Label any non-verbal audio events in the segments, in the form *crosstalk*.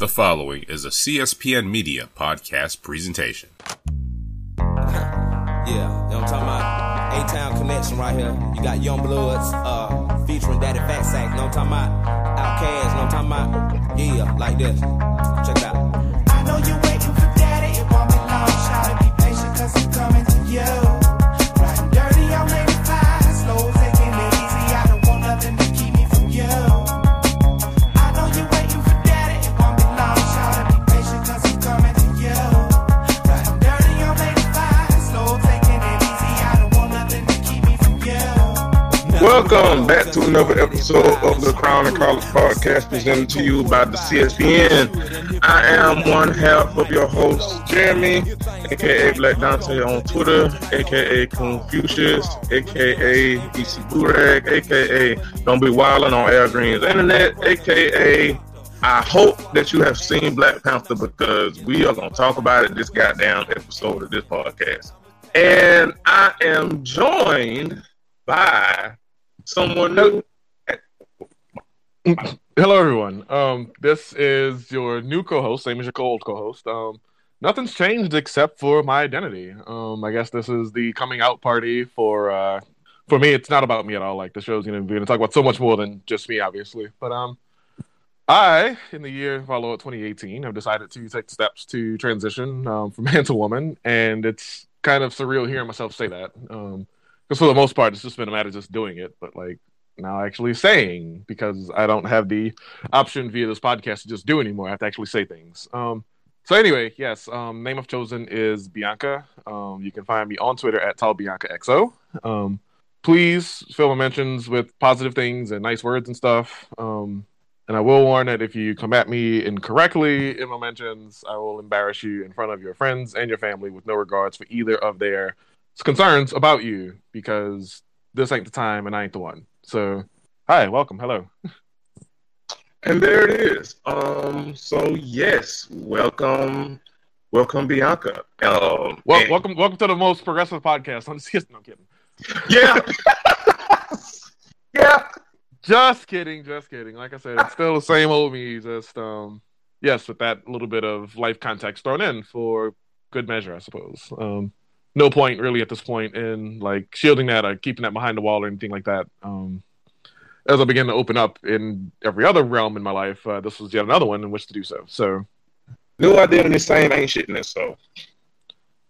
The following is a CSPN Media podcast presentation. Yeah, you know what I'm talking about? A-Town Connection right here. You got YoungBloodZ uh, featuring Daddy Fat Sax, you know what I'm talking about? Outkast, you know what I'm talking about? Yeah, like this. Welcome back to another episode of the Crown and College Podcast presented to you by the CSPN. I am one half of your host, Jeremy, aka Black Dante on Twitter, aka Confucius, aka EC aka Don't Be Wildin' on Al Green's Internet, aka I hope that you have seen Black Panther because we are going to talk about it this goddamn episode of this podcast. And I am joined by someone new. Hello, everyone. Um, this is your new co-host, same as your old co-host. Um, nothing's changed except for my identity. Um, I guess this is the coming out party for uh, for me. It's not about me at all. Like the show's gonna be gonna talk about so much more than just me, obviously. But um, I, in the year follow 2018, have decided to take steps to transition um, from *laughs* man to woman, and it's kind of surreal hearing myself say that. Um, because for the most part, it's just been a matter of just doing it. But like now actually saying because I don't have the option via this podcast to just do anymore. I have to actually say things. Um, so anyway, yes, um, name I've chosen is Bianca. Um, you can find me on Twitter at TallBiancaXO. Um, please fill my mentions with positive things and nice words and stuff. Um, and I will warn that if you come at me incorrectly in my mentions, I will embarrass you in front of your friends and your family with no regards for either of their concerns about you because this ain't the time and I ain't the one. So, hi, welcome, hello. And there it is. Um, so yes, welcome, welcome Bianca. Um, Well, and- welcome, welcome to the most progressive podcast on the No, I'm kidding. yeah, yeah. Just kidding, just kidding. Like I said, it's still the same old me. Just um, yes, with that little bit of life context thrown in for good measure, I suppose. Um, no point really at this point in like shielding that or keeping that behind the wall or anything like that. Um, as I began to open up in every other realm in my life, uh, this was yet another one in which to do so. So, New idea in the same ain't shitness. So,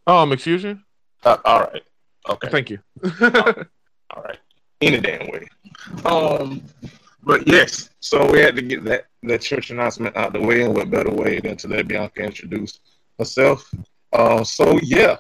um, excuse you. uh, all right, okay, Thank you. *laughs* all right, any damn way. Um, but yes, so we had to get that that church announcement out the way, and what better way than to let Bianca introduce herself? Um, so yeah,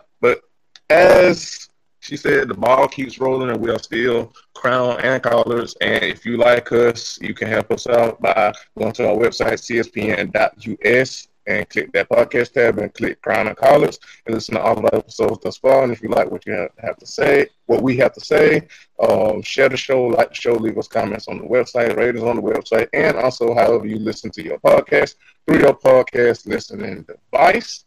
as she said, the ball keeps rolling, and we are still crown and collars. And if you like us, you can help us out by going to our website cspn.us and click that podcast tab and click crown and collars and listen to all of our episodes thus far. And if you like what you have, to say, what we have to say, um, share the show, like the show, leave us comments on the website, rate us on the website, and also however you listen to your podcast through your podcast listening device.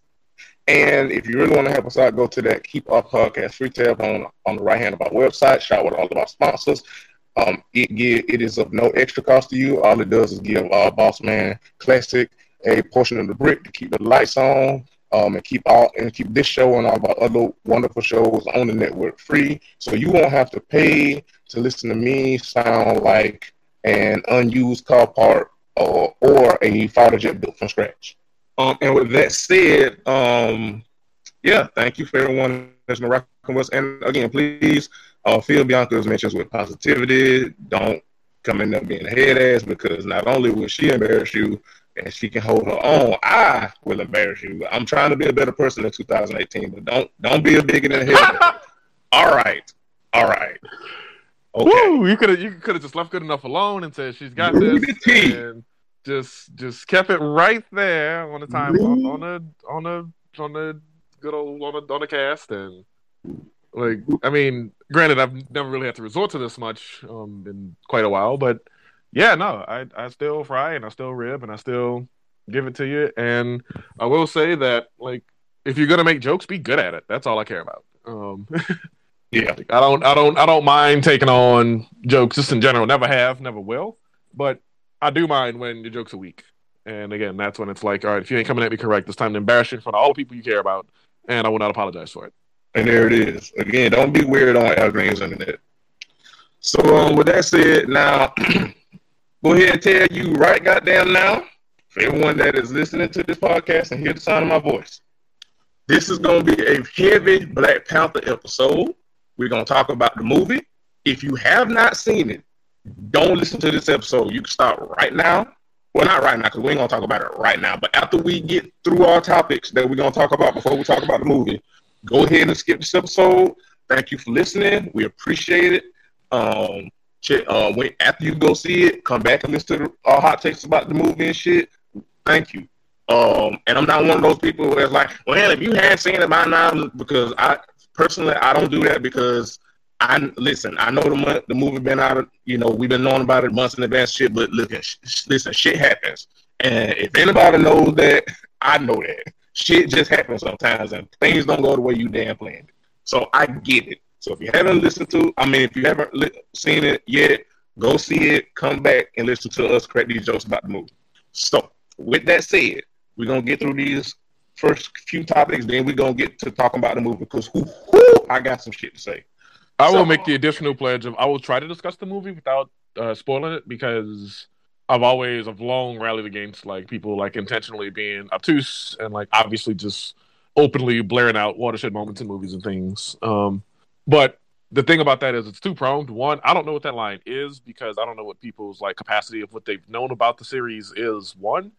And if you really want to help us out, go to that Keep Our Podcast free tab on, on the right hand of our website. Shout out all of our sponsors. Um, it give, it is of no extra cost to you. All it does is give our Boss Man Classic a portion of the brick to keep the lights on, um, and keep all and keep this show and all of our other wonderful shows on the network free. So you won't have to pay to listen to me sound like an unused car part or or a fighter jet built from scratch. Um, and with that said, um, yeah, thank you for everyone that's been rocking with us. And again, please uh, fill Bianca's mentions with positivity. Don't come in there being a head ass because not only will she embarrass you and she can hold her own, I will embarrass you. I'm trying to be a better person in 2018, but don't don't be a bigot in the head. *laughs* all right, all right, okay. Woo! You could have you could have just left good enough alone and said she's got Rudy this, T. and just just kept it right there on the time on, on the on the on the good old on the on the cast and like I mean, granted, I've never really had to resort to this much um in quite a while, but yeah, no, I I still fry and I still rib and I still give it to you, and I will say that like if you're gonna make jokes, be good at it. That's all I care about. Um. *laughs* Yeah, I don't, I don't, I don't mind taking on jokes just in general. Never have, never will. But I do mind when your jokes are weak. And again, that's when it's like, all right, if you ain't coming at me correct, it's time to embarrass you in front of all the people you care about, and I will not apologize for it. And there it is. Again, don't be weird on Al Green's internet. So um, with that said, now *clears throat* go ahead and tell you right goddamn now, for everyone that is listening to this podcast and hear the sound of my voice, this is gonna be a heavy Black Panther episode. We're gonna talk about the movie. If you have not seen it, don't listen to this episode. You can stop right now. Well, not right now because we ain't gonna talk about it right now. But after we get through our topics that we're gonna talk about before we talk about the movie, go ahead and skip this episode. Thank you for listening. We appreciate it. Um, check, uh, wait after you go see it, come back and listen to our hot takes about the movie and shit. Thank you. Um, and I'm not one of those people that's like, well, if you had seen it by now, because I personally I don't do that because I listen. I know the the movie been out. Of, you know, we've been knowing about it months in advance. Shit, but sh- listen, shit happens. And if anybody knows that, I know that shit just happens sometimes, and things don't go the way you damn planned. So I get it. So if you haven't listened to, I mean, if you haven't li- seen it yet, go see it. Come back and listen to us crack these jokes about the movie. So with that said, we're gonna get through these first few topics, then we're gonna get to talking about the movie because whoo, I got some shit to say. I will make the additional pledge of I will try to discuss the movie without uh, spoiling it because I've always I've long rallied against like people like intentionally being obtuse and like obviously just openly blaring out watershed moments in movies and things. Um, but the thing about that is it's two pronged. One, I don't know what that line is because I don't know what people's like capacity of what they've known about the series is. One,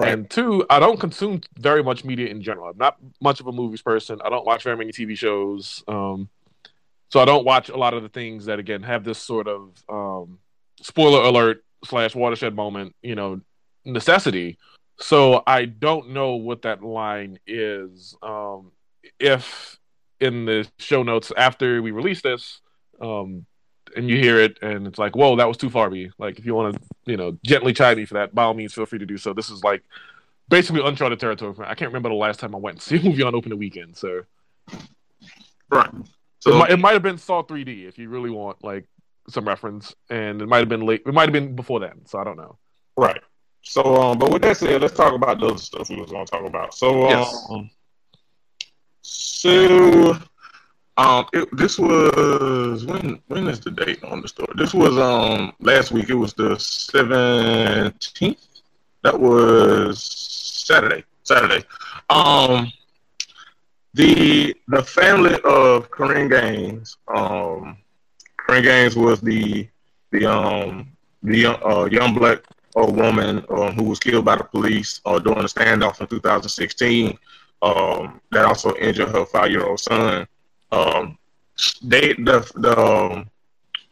and two, I don't consume very much media in general. I'm not much of a movies person. I don't watch very many TV shows. Um, so I don't watch a lot of the things that again have this sort of um, spoiler alert slash watershed moment, you know, necessity. So I don't know what that line is. Um, if in the show notes after we release this, um, and you hear it and it's like, whoa, that was too far, B. Like if you want to, you know, gently chide me for that, by all means, feel free to do so. This is like basically uncharted territory. I can't remember the last time I went and see a movie on opening weekend. So right. It, So might, it might have been Saw 3D if you really want like some reference, and it might have been late. It might have been before then. So I don't know. Right. So, um, but with that said, let's talk about the other stuff we was going to talk about. So, Yes. um, so, um, it, this was when? When is the date on the story? This was um last week. It was the seventeenth. That was Saturday. Saturday. Um, the the family of Korryn Gaines. Um, Korryn Gaines was the the um the young, uh, young black a woman um, who was killed by the police uh, during a standoff in 2016 um, that also injured her five-year-old son. Um, they the the um,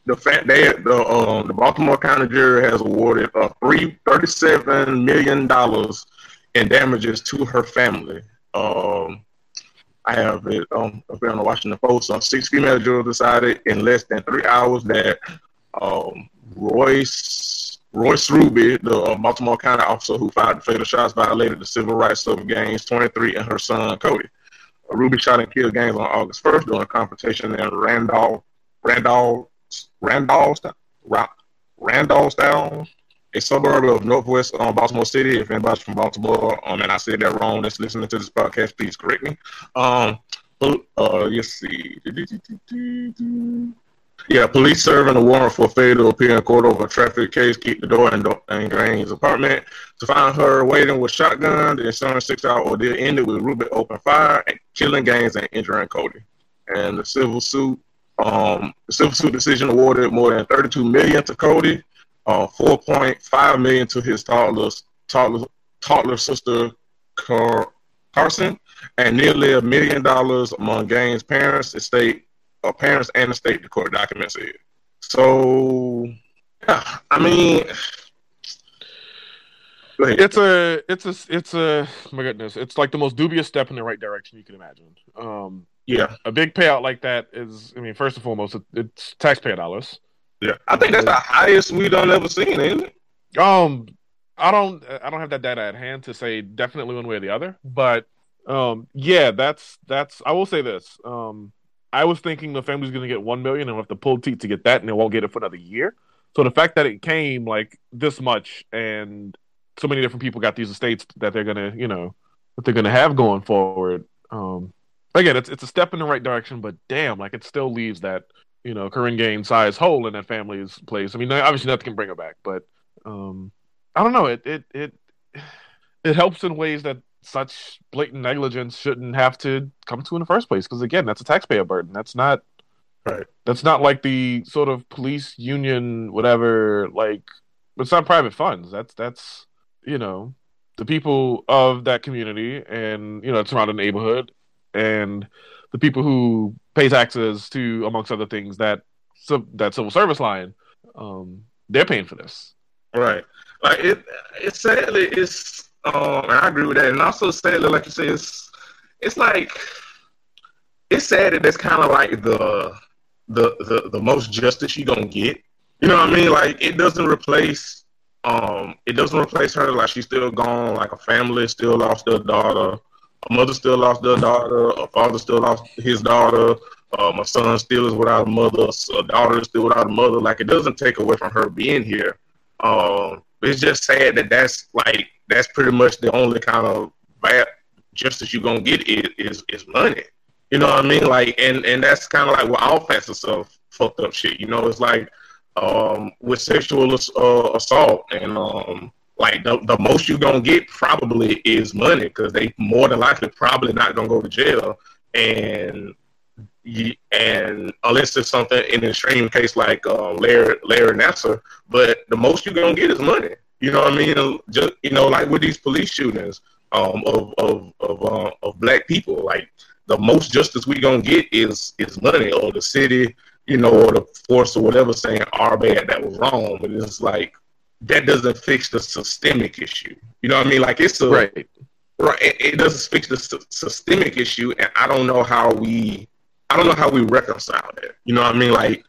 the fact they the um, the Baltimore County jury has awarded uh, three thirty-seven million dollars in damages to her family. Um, I have it um, here on the Washington Post. Uh, six female jurors decided in less than three hours that um, Royce Royce Ruby, the uh, Baltimore County officer who fired the fatal shots, violated the civil rights of Gaines, 23, and her son Kodi. Uh, Ruby shot and killed Gaines on August 1st during a confrontation in Randolph, Randolph, Randolph, Ra- Randallstown, a suburb of Northwest um, Baltimore City. If anybody's from Baltimore, um, and I said that wrong, that's listening to this podcast, please correct me. Um, uh, let's see. Yeah, police serving a warrant for failure to appear in court over a traffic case, keep the door in, in Gaines' apartment. To find her waiting with shotgun, the insurance six-hour ordeal ended with Ruby open fire, and killing Gaines and injuring Kodi. And the civil suit, um, the civil suit decision awarded more than 32 million to Kodi, uh, 4.5 million to his toddler, toddler, toddler sister Car- Karsyn, and nearly a million dollars among Gaines' parents, estate, uh, parents, and the state. The court documents said. So, yeah, I mean. It's a, it's a, it's a. My goodness, it's like the most dubious step in the right direction you can imagine. Um, Yeah, a big payout like that is, I mean, first and foremost, it, it's taxpayer dollars. Yeah. I think that's the highest we done ever seen, isn't it? Um, I don't, I don't have that data at hand to say definitely one way or the other, but um, yeah, that's that's. I will say this. Um, I was thinking the family's going to get one million and we'll have to pull teeth to get that, and they won't get it for another year. So the fact that it came like this much and so many different people got these estates that they're gonna, you know, that they're gonna have going forward. Um, again, it's it's a step in the right direction, but damn, like it still leaves that you know Korryn Gaines size hole in that family's place. I mean, obviously nothing can bring her back, but um, I don't know. It it it it helps in ways that such blatant negligence shouldn't have to come to in the first place. Because again, that's a taxpayer burden. That's not Right. That's not like the sort of police union, whatever. Like, it's not private funds. That's that's you know the people of that community and you know it's around surrounding neighborhood and the people who pay taxes to, amongst other things, that that civil service line. Um, they're paying for this. Right. Like it. It sadly it's. Um, I agree with that, and also sadly, like you say, it's it's like it's sad that that's kind of like the the the the most justice you gonna get. You know what I mean? Like it doesn't replace um it doesn't replace her. Like she's still gone. Like a family still lost their daughter. A mother still lost their daughter. A father still lost his daughter. Um, a son still is without a mother. A daughter is still without a mother. Like it doesn't take away from her being here. Um, it's just sad that that's like that's pretty much the only kind of bad justice you're gonna get is is, is money. You know what I mean? Like, and and that's kind of like what all kinds of fucked up shit. You know, it's like um, with sexual uh, assault and um, like the, the most you're gonna get probably is money because they more than likely probably not gonna go to jail and and unless it's something in an extreme case like uh, Larry Larry Nassar, but the most you're gonna get is money. You know what I mean? Just you know, like with these police shootings um, of of of, uh, of black people, like the most justice we gonna get is is money or the city, you know, or the force or whatever saying our bad that was wrong. But it's like that doesn't fix the systemic issue. You know what I mean? Like it's a Right. right. It, it doesn't fix the sy- systemic issue, and I don't know how we, I don't know how we reconcile that. You know what I mean? Like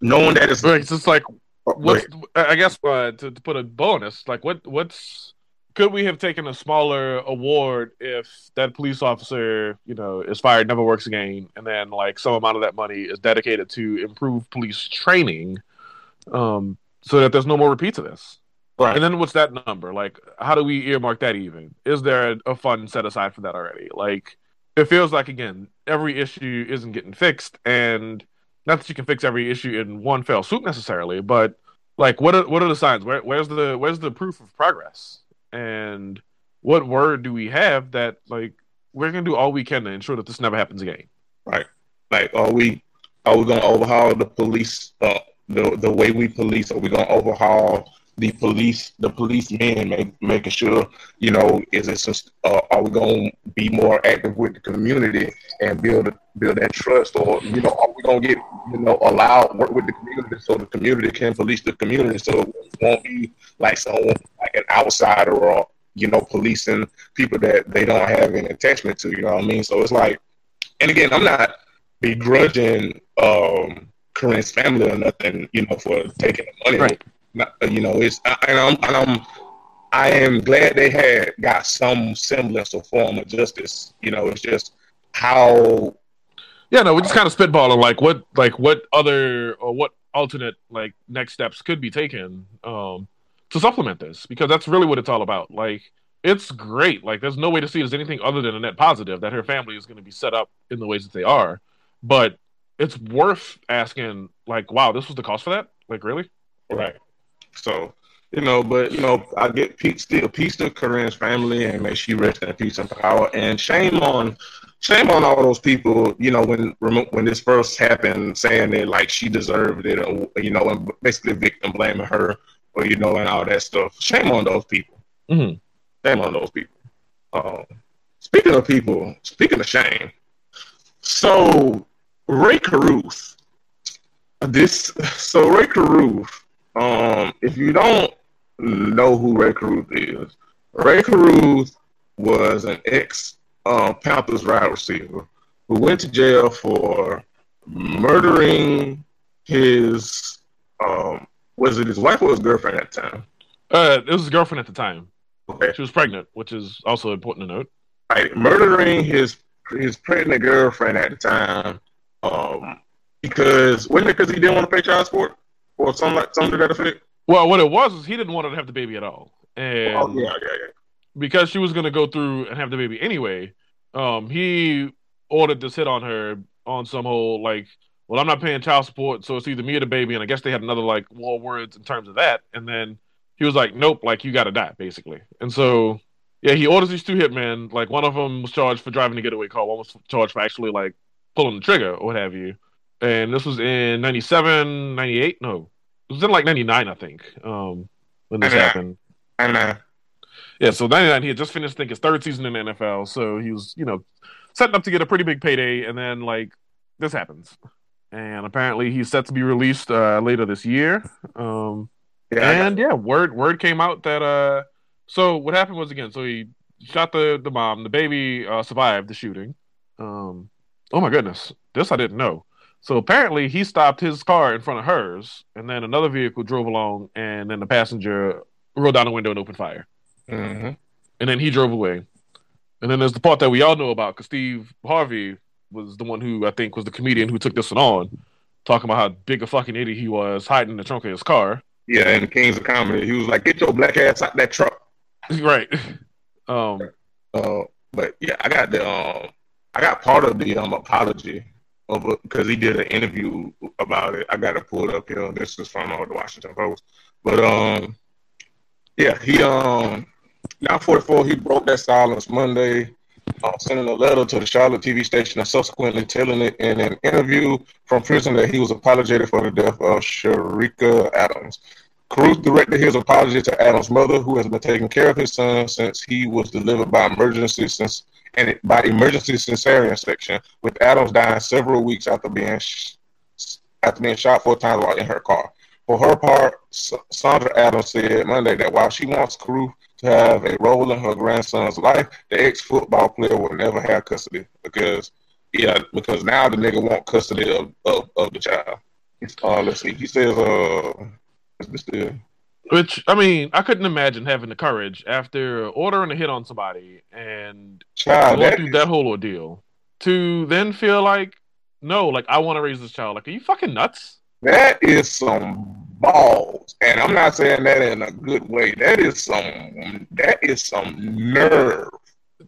knowing that it's Right. It's just like what's I guess uh, to, to put a bonus, like what what's could we have taken a smaller award if that police officer, you know, is fired, never works again, and then like some amount of that money is dedicated to improve police training, um, so that there's no more repeats of this. right. And then what's that number? Like, how do we earmark that even? Is there a, a fund set aside for that already? Like, it feels like again, every issue isn't getting fixed, and not that you can fix every issue in one fell swoop necessarily, but like, what are what are the signs? Where, where's the where's the proof of progress? And what word do we have that like we're gonna do all we can to ensure that this never happens again? Right. Like, are we are we gonna overhaul the police? Uh, the the way we police? Are we gonna overhaul the police? The policemen, make, making sure you know is it? sus- Uh, are we gonna be more active with the community and build build that trust? Or you know, are we gonna get you know allow work with the community so the community can police the community so it won't be like someone like an outsider or you know policing people that they don't have an attachment to. You know what I mean? So it's like, and again, I'm not begrudging um Korryn's family or nothing, you know, for taking the money. Right. Not- you know, it's and I'm and I'm I am glad they had got some semblance of form of justice. You know, it's just how Yeah, no, we're just kind of spitballing like what like what other or what alternate like next steps could be taken um to supplement this because that's really what it's all about. Like it's great. Like there's no way to see it as anything other than a net positive that her family is going to be set up in the ways that they are. But it's worth asking like wow, this was the cost for that? Like really? Right. So, you know, but you know, I get peace still peace to Korryn's family and may she rest in peace and power. And shame on shame on all those people, you know, when when this first happened, saying that like she deserved it or you know, and basically victim blaming her or you know, and all that stuff. Shame on those people. Mhm. Shame on those people. Um, speaking of people, speaking of shame, so Rae Carruth, this so Rae Carruth, um, if you don't know who Rae Carruth is, Rae Carruth was an ex uh, Panthers wide receiver who went to jail for murdering his um, was it his wife or his girlfriend at the time? Uh it was his girlfriend at the time. Okay, She was pregnant, which is also important to note. right, murdering his his pregnant girlfriend at the time, um, because wasn't it because he didn't want to pay child support or something like something to that effect? Well, what it was is he didn't want her to have the baby at all. and Oh yeah, yeah, yeah. because she was going to go through and have the baby anyway, um, he ordered this hit on her on some whole like, well, I'm not paying child support, so it's either me or the baby. And I guess they had another like war words in terms of that. And then he was like, nope, like you got to die basically. And so yeah, he orders these two hitmen. Like one of them was charged for driving a getaway car, one was charged for actually like pulling the trigger or what have you. And this was in 97, 98? No, it was in like 99, I think, um, when this 99. happened. And uh, Yeah, so 99, he had just finished, I think, his third season in the NFL. So he was, you know, setting up to get a pretty big payday. And then, like, this happens. And apparently he's set to be released uh, later this year. Um, yeah, and yeah, word word came out that, uh, so what happened was, again, so he shot the, the mom. The baby uh, survived the shooting. Um, oh, my goodness. This I didn't know. So apparently he stopped his car in front of hers. And then another vehicle drove along. And then the passenger rolled down the window and opened fire Mhm. and then he drove away. And then there's the part that we all know about because Steve Harvey was the one who I think was the comedian who took this one on, talking about how big a fucking idiot he was hiding in the trunk of his car. yeah. And the Kings of Comedy, he was like, "Get your black ass out that truck." *laughs* right. Um. Uh, but yeah, I got the um, I got part of the um apology because he did an interview about it. I got to pull it up here. This is from uh, the Washington Post. But um, yeah, he um, now 44, he broke that silence Monday, uh, sending a letter to the Charlotte TV station and subsequently telling it in an interview from prison that he was apologetic for the death of Cherica Adams. Carruth directed his apology to Adams' mother, who has been taking care of his son since he was delivered by emergency since and by emergency cesarean section, with Adams dying several weeks after being sh- after being shot four times while in her car. For her part, S- Saundra Adams said Monday that while she wants Carruth to have a role in her grandson's life, the ex-football player will never have custody because yeah, because now the nigga want custody of, of, of the child. Uh, let's see. He says, uh, is Which I mean, I couldn't imagine having the courage after ordering a hit on somebody and child? going That through is- that whole ordeal to then feel like, no, like I want to raise this child. Like, are you fucking nuts? That is some balls, and I'm not saying that in a good way. That is some. That is some nerve.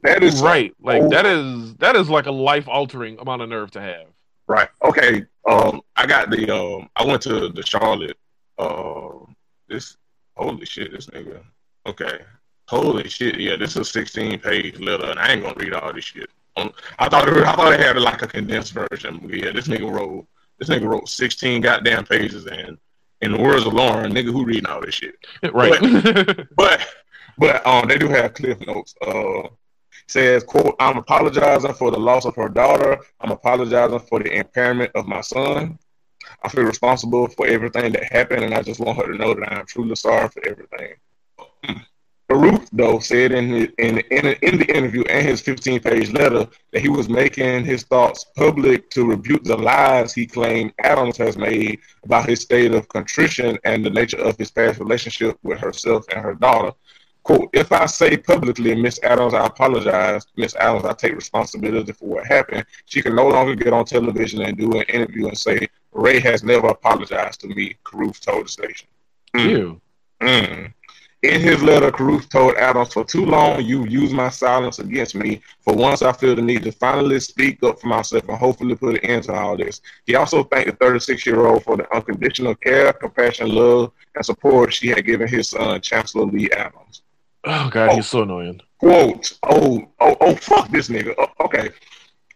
That is right. Like that is that is like a life altering amount of nerve to have. right. Okay. Um, I got the. Um, I went to the Charlotte. Um, this. Holy shit! This nigga. Okay. Holy shit! Yeah, this is a 16 page letter, and I ain't gonna read all this shit. Um, I thought it, I thought it had like a condensed version. But yeah, this nigga wrote. This nigga wrote 16 goddamn pages, and in the words of Lauren, nigga, who reading all this shit? *laughs* Right. but but um they do have cliff notes. Uh says quote, I'm apologizing for the loss of her daughter. I'm apologizing for the impairment of my son. I feel responsible for everything that happened and I just want her to know that I am truly sorry for everything. Hmm. Carruth, though, said in the, in, in, the, in the interview and his 15 page letter that he was making his thoughts public to rebuke the lies he claimed Adams has made about his state of contrition and the nature of his past relationship with herself and her daughter. Quote, if I say publicly, Miss Adams, I apologize. Miss Adams, I take responsibility for what happened. She can no longer get on television and do an interview and say, Rae has never apologized to me, Carruth told the station. Ew. Mm. In his letter, Carruth told Adams, For too long, you've used my silence against me. For once, I feel the need to finally speak up for myself and hopefully put an end to all this. He also thanked the 36 year old for the unconditional care, compassion, love, and support she had given his son, Chancellor Lee Adams. Oh god, Oh. he's so annoying. Quote, oh, oh, oh, fuck this nigga. Oh, okay.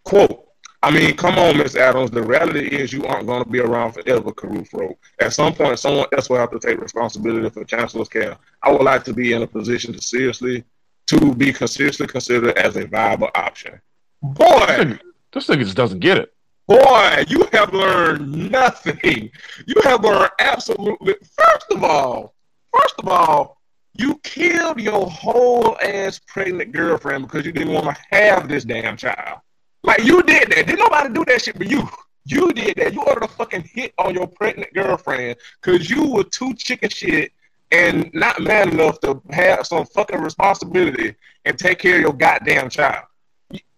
Quote, I mean, come on, Miss Adams. The reality is you aren't going to be around forever, wrote. At some point, someone else will have to take responsibility for Chancellor's care. I would like to be in a position to seriously, to be seriously considered as a viable option. Boy, this nigga just doesn't get it. boy, you have learned nothing. You have learned absolutely. First of all, first of all, you killed your whole ass pregnant girlfriend because you didn't want to have this damn child. Like you did that. Didn't nobody do that shit but you. You did that. You ordered a fucking hit on your pregnant girlfriend because you were too chicken shit and not man enough to have some fucking responsibility and take care of your goddamn child.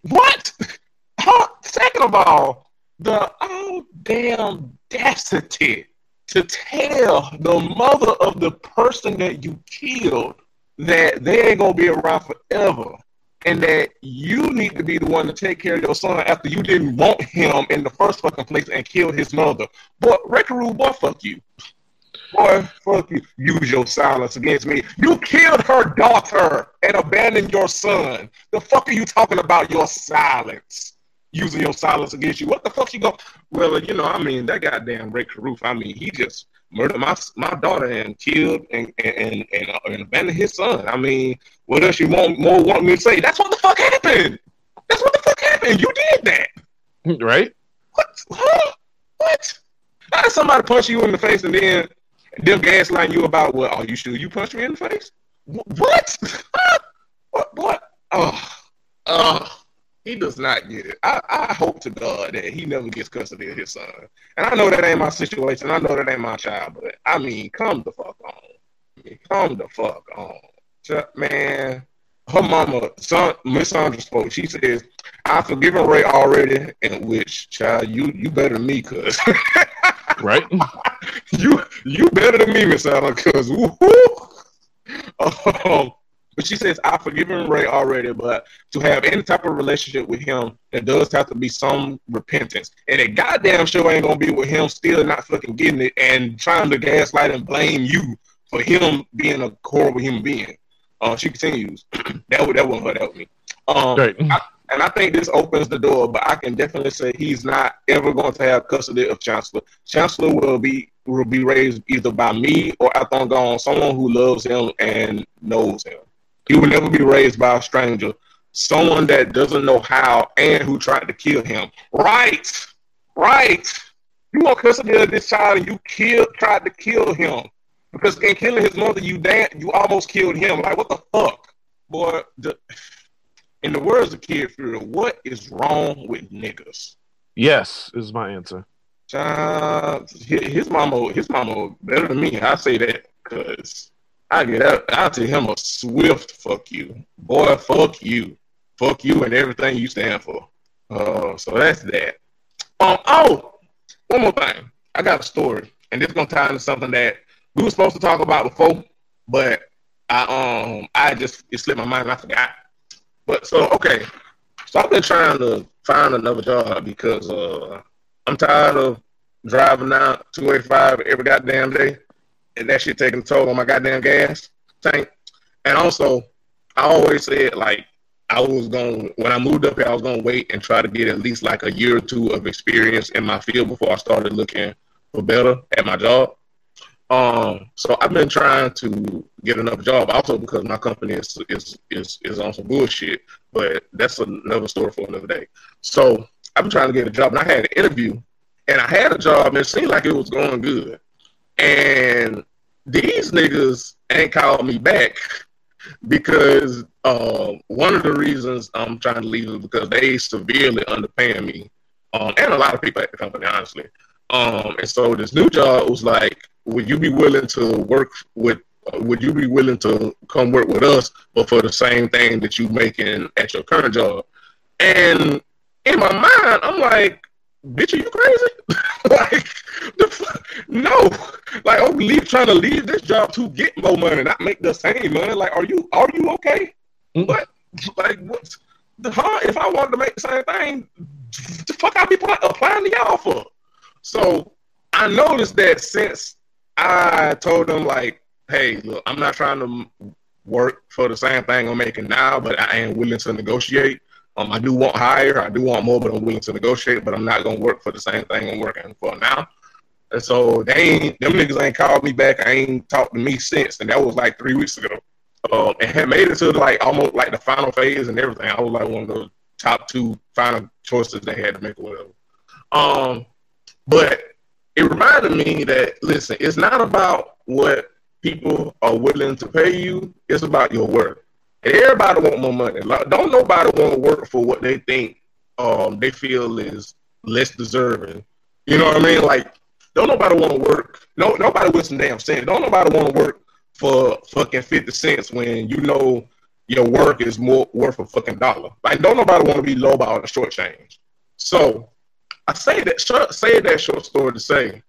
What? *laughs* Second of all, the oh damn *laughs* audacity to tell the mother of the person that you killed that they ain't gonna be around forever, and that you need to be the one to take care of your son after you didn't want him in the first fucking place and killed his mother. Boy, Rae Carruth, boy, fuck you. Boy, fuck you. Use your silence against me. You killed her daughter and abandoned your son. The fuck are you talking about? Your silence. Using your silence against you. What the fuck you go? Well, you know, I mean, that goddamn Rae Carruth. I mean, he just murdered my my daughter and killed and and and, and, uh, and abandoned his son. I mean, what else you want more want me to say? That's what the fuck happened. That's what the fuck happened. You did that. *laughs* Right? What? Huh? What? How did somebody punch you in the face and then them gaslighting you about what? Are you sure you punched me in the face? *laughs* What? What? What? Oh, oh, he does not get it. I, I hope to God that he never gets custody of his son. And I know that ain't my situation. I know that ain't my child, but I mean, come the fuck on. I mean, come the fuck on. Man, her mama, son, Miss Saundra spoke. She says, I've forgiven Rae already, in which, child, you you better than me, cuz. *laughs* Right? you you better than me, Miss Allen, cause woo *laughs* um, but she says I've forgiven Rae already, but to have any type of relationship with him, there does have to be some repentance. And it goddamn sure ain't gonna be with him still not fucking getting it and trying to gaslight and blame you for him being a horrible human being. Uh, she continues. *clears throat* that would that hurt help me. Um. I, and I think this opens the door, but I can definitely say he's not ever going to have custody of Chancellor. Chancellor will be will be raised either by me or gone, someone who loves him and knows him. He will never be raised by a stranger, someone that doesn't know how and who tried to kill him. Right, right. You want custody of this child and you killed, tried to kill him because in killing his mother, you dan- you almost killed him. Like what the fuck, boy? The, in the words of Kid Fury, what is wrong with niggas? Yes, is my answer. His his mama, his mama better than me. I say that because I get out. I'll tell him a swift fuck you, boy. Fuck you, fuck you, and everything you stand for. Uh, so that's that. Um. Oh, one more thing. I got a story, and this gonna tie into something that we were supposed to talk about before, but I um I just it slipped my mind. I forgot. But so okay, so I've been trying to find another job because uh I'm tired of driving out 285 every goddamn day, and that shit taking toll on my goddamn gas tank. And also, I always said like I was going when I moved up here, I was gonna wait and try to get at least like a year or two of experience in my field before I started looking for better at my job. Um, so I've been trying to get another job, also because my company is is is, is on some bullshit. But that's another story for another day. So I've been trying to get a job, and I had an interview, and I had a job, and it seemed like it was going good. And these niggas ain't called me back because uh, one of the reasons I'm trying to leave is because they severely underpaying me, um, and a lot of people at the company, honestly. Um, and so this new job was like, would you be willing to work with? uh, Would you be willing to come work with us, but for the same thing that you making at your current job? And in my mind, I'm like, bitch, are you crazy? *laughs* like, the fu- no, like I'm leave, trying to leave this job to get more money, not make the same money. Like, are you are you okay? Mm. What? Like, what? The huh? If I wanted to make the same thing, the fuck I'd be pl- applying to y'all for? So I noticed that since I told them like, hey, look, I'm not trying to work for the same thing I'm making now, but I am willing to negotiate. Um, I do want higher, I do want more, but I'm willing to negotiate. But I'm not gonna work for the same thing I'm working for now. And so they ain't them niggas ain't called me back. I ain't talked to me since, and that was like three weeks ago. Um, and had made it to like almost like the final phase and everything. I was like one of the top two final choices they had to make or whatever. Um, but it reminded me that listen, it's not about what people are willing to pay you. It's about your worth. And everybody want more money. Like, don't nobody want to work for what they think um they feel is less deserving. You know what I mean? Like, don't nobody want to work. No, nobody with some damn sense. Don't nobody want to work for fucking fifty cents when you know your work is more worth a fucking dollar. Like, don't nobody want to be low on the short change. So, I say that short, say that short story to say,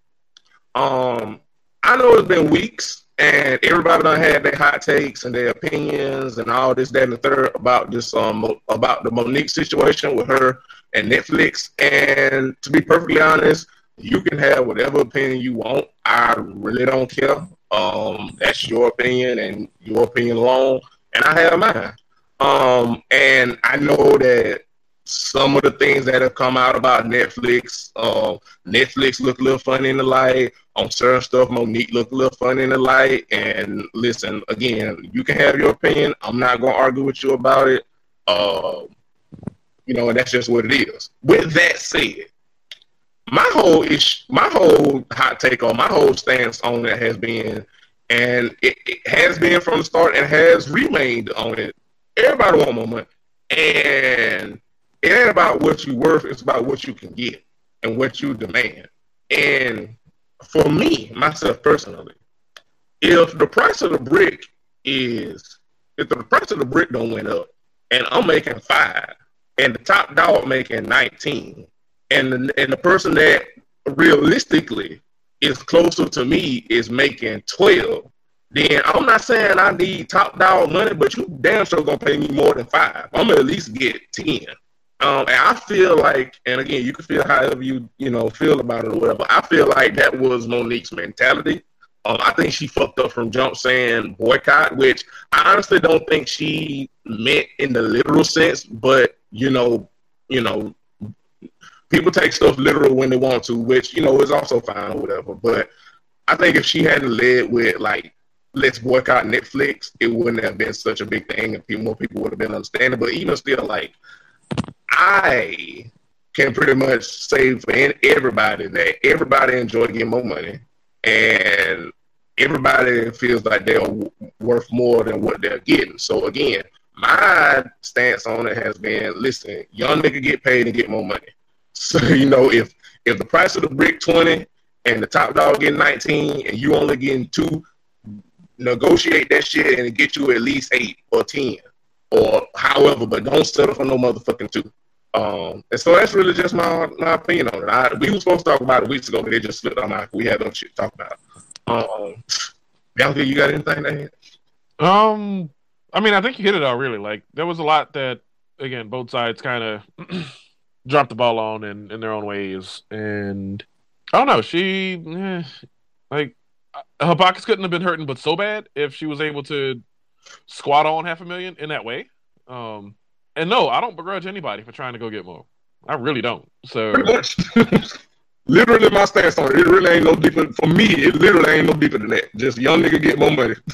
um, I know it's been weeks and everybody done had their hot takes and their opinions and all this, that, and the third about this um about the Mo'Nique situation with her and Netflix. And to be perfectly honest, you can have whatever opinion you want. I really don't care. Um, that's your opinion and your opinion alone, and I have mine. Um, and I know that some of the things that have come out about Netflix, uh, Netflix look a little funny in the light. On certain stuff, Mo'Nique look a little funny in the light. And listen, again, you can have your opinion. I'm not gonna argue with you about it. Uh, you know, and that's just what it is. With that said, my whole ish, my whole hot take on my whole stance on it has been, and it, it has been from the start and has remained on it. Everybody want more money, and it ain't about what you're worth; it's about what you can get and what you demand. And for me, myself personally, if the price of the brick is if the price of the brick don't went up, and I'm making five, and the top dog making nineteen, and the, and the person that realistically is closer to me is making twelve, then I'm not saying I need top dog money, but you damn sure gonna pay me more than five. I'm gonna at least get ten. Um, and I feel like, and again, you can feel however you you know feel about it or whatever. I feel like that was Mo'Nique's mentality. Um, I think she fucked up from jump saying boycott, which I honestly don't think she meant in the literal sense. But you know, you know, people take stuff literal when they want to, which you know is also fine or whatever. But I think if she hadn't led with like let's boycott Netflix, it wouldn't have been such a big thing, and more people would have been understanding. But even still, like I can pretty much say for everybody that everybody enjoy getting more money, and everybody feels like they're worth more than what they're getting. So again, my stance on it has been: listen, young nigga get paid and get more money. *laughs* So you know, if if the price of the brick twenty and the top dog getting nineteen, and you only getting two, negotiate that shit and get you at least eight or ten or however, but don't settle for no motherfucking two. Um, and so that's really just my, my opinion on it. I, we were supposed to talk about it weeks ago, but it just slipped on my. We had no shit to talk about. Um, Bianca, you got anything to add? Um, I mean, I think you hit it all really. Like there was a lot that again both sides kind of *clears throat* dropped the ball on in, in their own ways, and I don't know. She eh, like her pockets couldn't have been hurting, but so bad if she was able to squat on half a million in that way. Um, and no, I don't begrudge anybody for trying to go get more. I really don't. So Pretty much. *laughs* literally, my stance on it. It really ain't no deeper for me. It literally ain't no deeper than that. Just young nigga get more money. *laughs*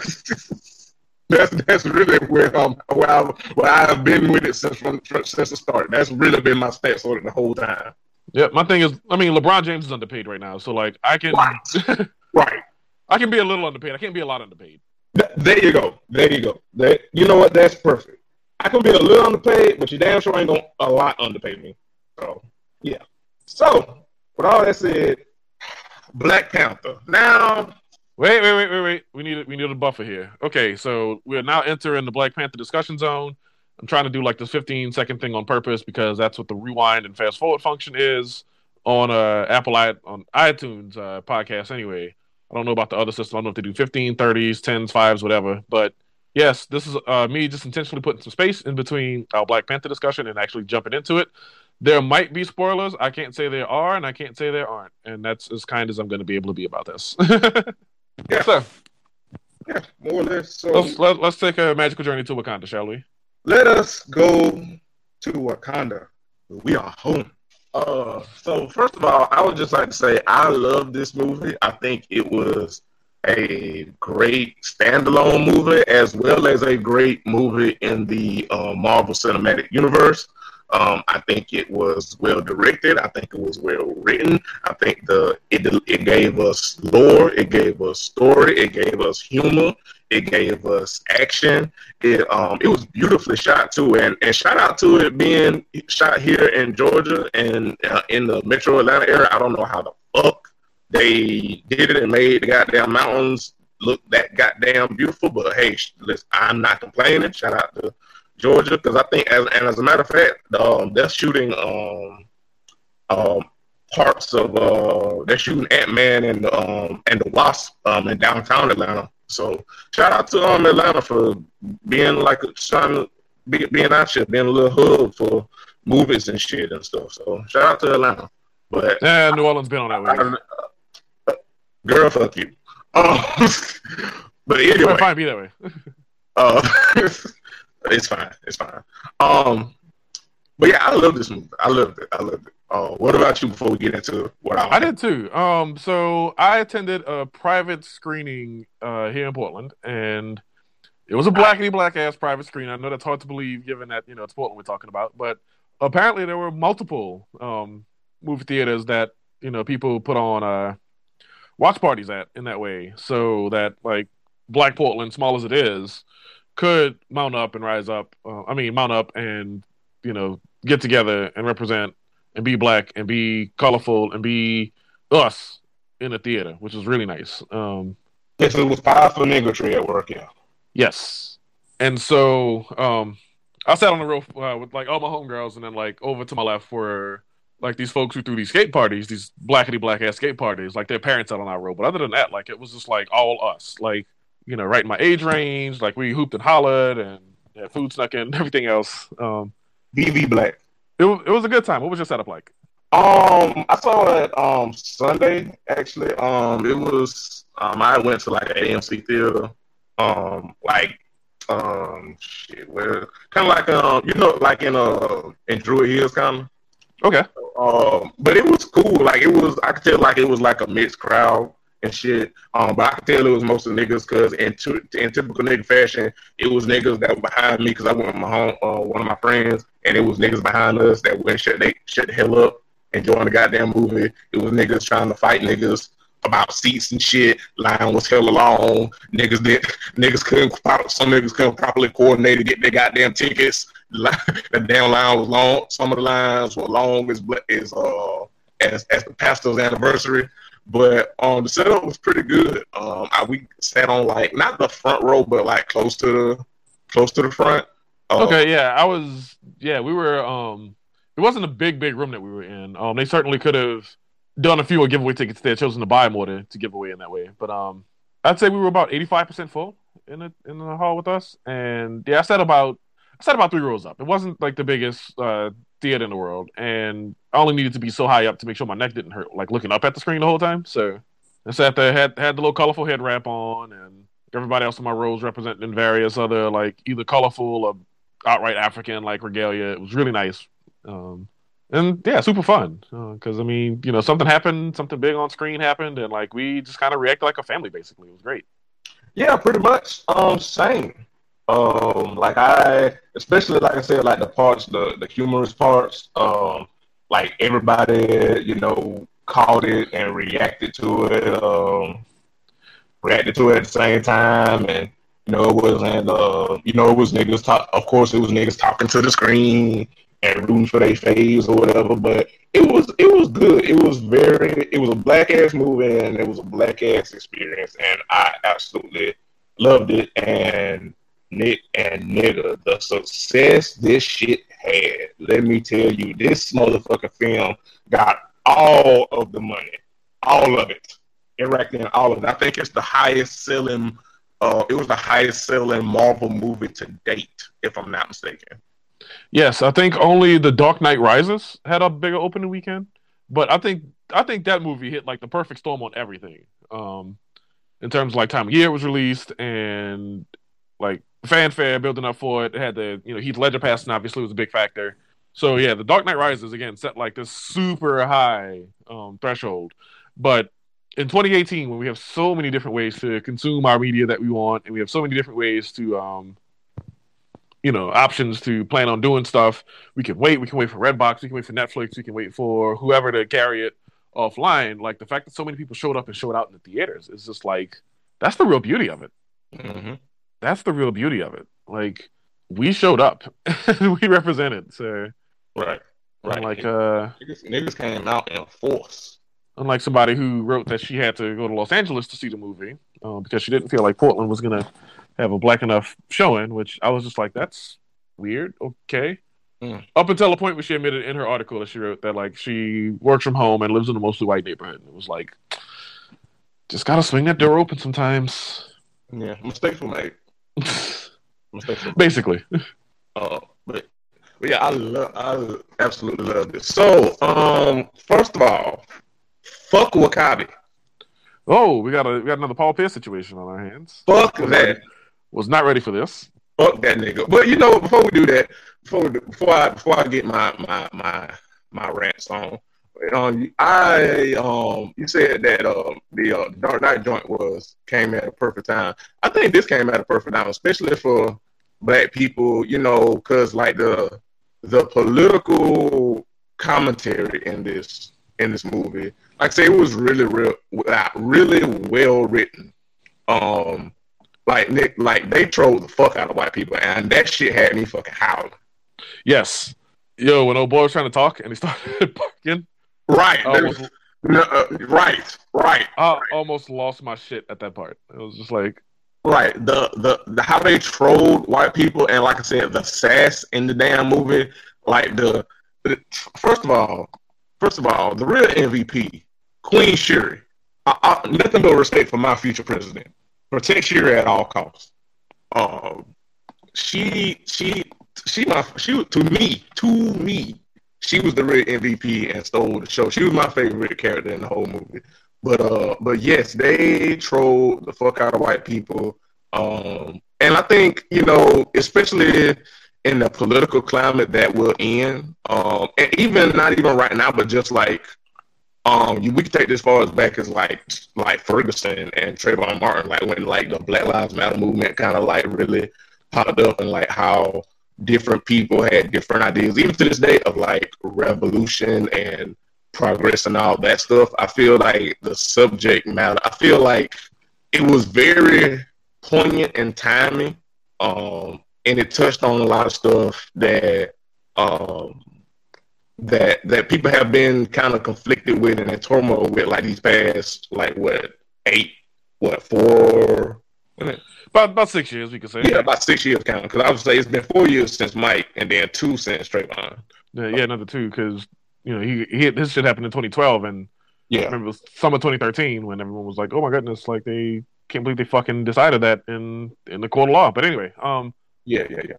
that's that's really where um where I where I have been with it since from, from since the start. That's really been my stance on it the whole time. yeah, my thing is, I mean, LeBron James is underpaid right now, so like I can, Right. *laughs* Right. I can be a little underpaid. I can't be a lot underpaid. Th- there you go. There you go. That you know what? That's perfect. I can be a little underpaid, but you damn sure ain't gonna a lot underpay me. So yeah. So with all that said, Black Panther. Now Wait, wait, wait, wait, wait. We need we need a buffer here. Okay, so we're now entering the Black Panther discussion zone. I'm trying to do like this 15 second thing on purpose because that's what the rewind and fast forward function is on uh Apple i on iTunes uh, podcast. Anyway, I don't know about the other system. I don't know if they do 15, 30s, 10s, 5s, whatever. But yes, this is uh, me just intentionally putting some space in between our Black Panther discussion and actually jumping into it. There might be spoilers. I can't say there are, and I can't say there aren't. And that's as kind as I'm going to be able to be about this. Yeah. So yeah, more or less. So let's let, let's take a magical journey to Wakanda, shall we? let us go to Wakanda. We are home. Uh, so first of all, I would just like to say I love this movie. I think it was a great standalone movie as well as a great movie in the uh, Marvel Cinematic Universe. Um, I think it was well directed. I think it was well written. I think the it it gave us lore. It gave us story. It gave us humor. It gave us action. It um it was beautifully shot too. And and shout out to it being shot here in Georgia and uh, in the Metro Atlanta area. I don't know how the fuck they did it and made the goddamn mountains look that goddamn beautiful. But hey, listen, I'm not complaining. Shout out to Georgia because I think, as, and as a matter of fact, um, they're shooting um, um, parts of uh, they're shooting Ant Man and um, and the Wasp um, in downtown Atlanta. So shout out to um Atlanta for being like trying be, being out here, being a little hub for movies and shit and stuff. So shout out to Atlanta. But Yeah, New Orleans been on that way. I- *laughs* girl, fuck you. Um, *laughs* but anyway, fine, be that way. *laughs* uh, it's fine. It's fine. Um, but yeah, I love this movie. I loved it. I loved it. Uh, what about you? Before we get into what I, I did too. Um, so I attended a private screening uh, here in Portland, and it was a blackity black ass private screening. I know that's hard to believe, given that you know it's Portland we're talking about, but apparently there were multiple um, movie theaters that you know people put on uh, watch parties at in that way, so that like Black Portland, small as it is, could mount up and rise up. Uh, I mean, mount up and you know get together and represent and be black and be colorful and be us in a theater, which was really nice. Um, Yes, it was powerful niggatry at work. Yeah. yes, and so um, I sat on the roof uh, with like all my homegirls, and then like over to my left were like these folks who threw these skate parties, these blackety black ass skate parties. Like their parents out on our road, but other than that, like it was just like all us, like you know, right in my age range. Like we hooped and hollered and had food snuck in, and *laughs* everything else. Um, BV Black. It was it was a good time. What was your setup like? Um, I saw it um Sunday actually. Um, it was um I went to like an AMC theater. Um, like um shit, where kind of like um you know like in uh in Druid Hills kind of. Okay. Um, but it was cool. Like it was, I could tell like it was like a mixed crowd and shit. Um, but I could tell it was most of the niggas because in, in typical nigga fashion, it was niggas that were behind me because I went with my home, uh, one of my friends, and it was niggas behind us that went shut they shut the hell up enjoying the goddamn movie. It was niggas trying to fight niggas about seats and shit. Line was hella long. Niggas did *laughs* niggas couldn't some niggas couldn't properly coordinate to get their goddamn tickets. *laughs* The damn line was long. Some of the lines were long as as uh as as the pastor's anniversary. But um the setup was pretty good. Um I we sat on like not the front row but like close to the close to the front. Uh, Okay, yeah, I was. Yeah, we were. Um, it wasn't a big, big room that we were in. Um, they certainly could have done a few giveaway tickets. They had chosen to buy more to, to give away in that way. But um, I'd say we were about eighty five percent full in the in the hall with us. And yeah, I sat about I sat about three rows up. It wasn't like the biggest uh, theater in the world, and I only needed to be so high up to make sure my neck didn't hurt, like looking up at the screen the whole time. So I sat there, had had the little colorful head wrap on, and everybody else in my rows representing various other like either colorful or outright African like regalia. It was really nice. Um, and yeah, super fun. Because I mean, you know, something happened, something big on screen happened, and like we just kind of reacted like a family. Basically, it was great. Yeah, pretty much. Um, same. Um, like I, especially like I said, like the parts, the the humorous parts. Um, like everybody, you know, caught it and reacted to it. Um, reacted to it at the same time, and you know, it wasn't. Uh, you know, it was niggas talk. Of course, it was niggas talking to the screen and rooting for their faves or whatever. But it was it was good. It was very. It was a black ass movie and it was a black ass experience, and I absolutely loved it. And Nick and nigga, the success this shit had. Let me tell you, this motherfucking film got all of the money, all of it. It racked in all of it. I think it's the highest selling. Uh, it was the highest selling Marvel movie to date, if I'm not mistaken. Yes, I think only The Dark Knight Rises had a bigger opening weekend, but I think I think that movie hit like the perfect storm on everything. Um, in terms of like time of year it was released and like fanfare building up for it. It had the you know Heath Ledger passing obviously was a big factor. So yeah, The Dark Knight Rises again set like this super high um, threshold, but in 2018 when we have so many different ways to consume our media that we want and we have so many different ways to um, you know options to plan on doing stuff we can wait we can wait for redbox we can wait for netflix we can wait for whoever to carry it offline like the fact that so many people showed up and showed out in the theaters is just like that's the real beauty of it Mm-hmm. That's the real beauty of it like we showed up *laughs* we represented so Right, right. like uh niggas, niggas came out in force. unlike somebody who wrote that she had to go to Los Angeles to see the movie uh, because she didn't feel like Portland was gonna have a black enough showing, which I was just like, that's weird. Okay. Mm. Up until the point where she admitted in her article that she wrote that like she works from home and lives in a mostly white neighborhood, and it was like, just gotta swing that door open sometimes. Yeah, mistakes were made. *laughs* Basically. Uh, but, but yeah, I love, I absolutely love this. So, um, first of all, fuck W'Kabi. Oh, we got a we got another Paul Pierce situation on our hands. Fuck Was that. ready- Was not ready for this. Fuck that nigga. But you know, what, before we do that, before we, before I before I get my my my my rants on, um, I um, you said that um the uh, Dark Knight joint was came at a perfect time. I think this came at a perfect time, especially for black people. You know, because like the the political commentary in this in this movie, like I say, it was really real, really well written. Um, like Nick, like they trolled the fuck out of white people, and that shit had me fucking howling. Yes. Yo, when old boy was trying to talk and he started *laughs* barking, Right, almost, no, uh, right, right, I almost lost my shit at that part. It was just like, right. The, the the how they trolled white people, and like I said, the sass in the damn movie. Like the, the first of all, first of all, the real MVP, Queen Shuri. I, I, nothing but respect for my future president. Protect Shuri at all costs. Um, she she she my she to me to me she was the real MVP and stole the show. She was my favorite character in the whole movie. But uh, but yes, they trolled the fuck out of white people. Um, and I think you know, especially in the political climate that we're in, um, and even not even right now, but just like um, you, we can take this far as back as like like Ferguson and Trayvon Martin, like when like the Black Lives Matter movement kind of like really popped up, and like how different people had different ideas, even to this day, of like revolution and progress and all that stuff. I feel like the subject matter. I feel like it was very poignant and timing, um, and it touched on a lot of stuff that um, that that people have been kind of conflicted with and in turmoil with, like these past like what eight, what four. About about six years, we could say. Yeah, about six years count. Because I would say it's been four years since Mike, and then two since Trayvon. Yeah, yeah, another two because you know he, he his shit happened in 2012 and I Yeah, remember it was summer 2013 when everyone was like, "Oh my goodness!" Like they can't believe they fucking decided that in in the court of law. But anyway, um, yeah, yeah, yeah.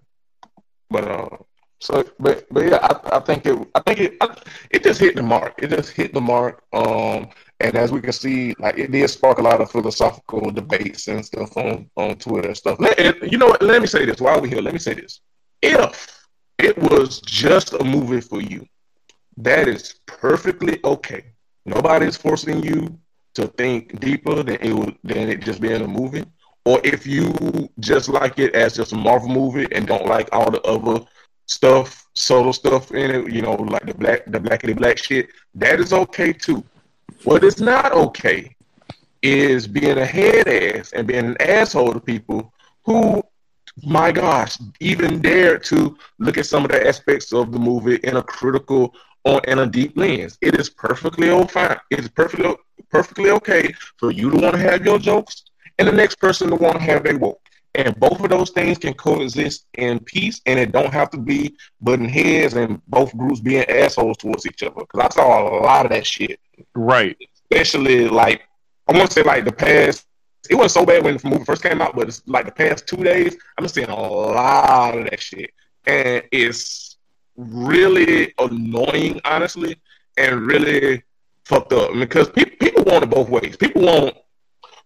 But uh, so but but yeah, I, I think it I think it I, it just hit the mark. It just hit the mark. Um, and as we can see, like it did spark a lot of philosophical debates and stuff on on Twitter and stuff. Let, you know what? Let me say this while we're here. Let me say this. If it was just a movie for you, that is perfectly okay. Nobody's forcing you to think deeper than it would than it just being a movie. Or if you just like it as just a Marvel movie and don't like all the other stuff, subtle stuff in it, you know, like the black the blackity black shit, that is okay too. What is not okay is being a head ass and being an asshole to people who, my gosh, even dare to look at some of the aspects of the movie in a critical or in a deep lens. It is perfectly fine. It is perfectly perfectly okay for you to want to have your jokes and the next person to want to have their woke. And both of those things can coexist in peace, and it don't have to be butting heads and both groups being assholes towards each other. Because I saw a lot of that shit right, especially like I want to say like the past. It wasn't so bad when the movie first came out, but it's like the past two days, I'm seeing a lot of that shit, and it's really annoying, honestly, and really fucked up because people people want it both ways. People want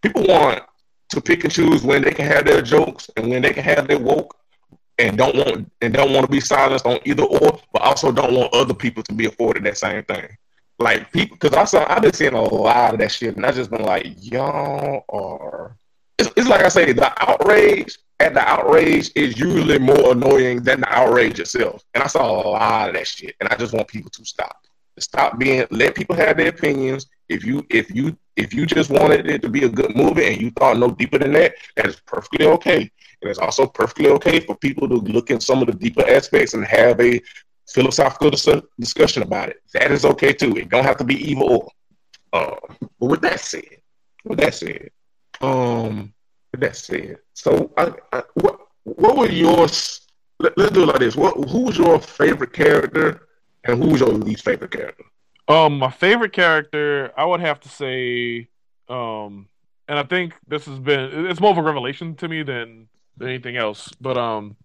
people want to pick and choose when they can have their jokes and when they can have their woke, and don't want and don't want to be silenced on either or, but also don't want other people to be afforded that same thing. Like people because I saw I've been seeing a lot of that shit and I just been like y'all are it's, it's like I say the outrage at the outrage is usually more annoying than the outrage itself. And I saw a lot of that shit and I just want people to stop stop being let people have their opinions if you if you if you just wanted it to be a good movie and you thought no deeper than that that is perfectly okay and it's also perfectly okay for people to look at some of the deeper aspects and have a philosophical dis- discussion about it. That is okay too. It don't have to be either or. Uh, but with that said, with that said, um, with that said, so I, I, what what were yours? Let, let's do it like this. What who was your favorite character, and who was your least favorite character? Um, my favorite character, I would have to say, um, and I think this has been it's more of a revelation to me than, than anything else. But um,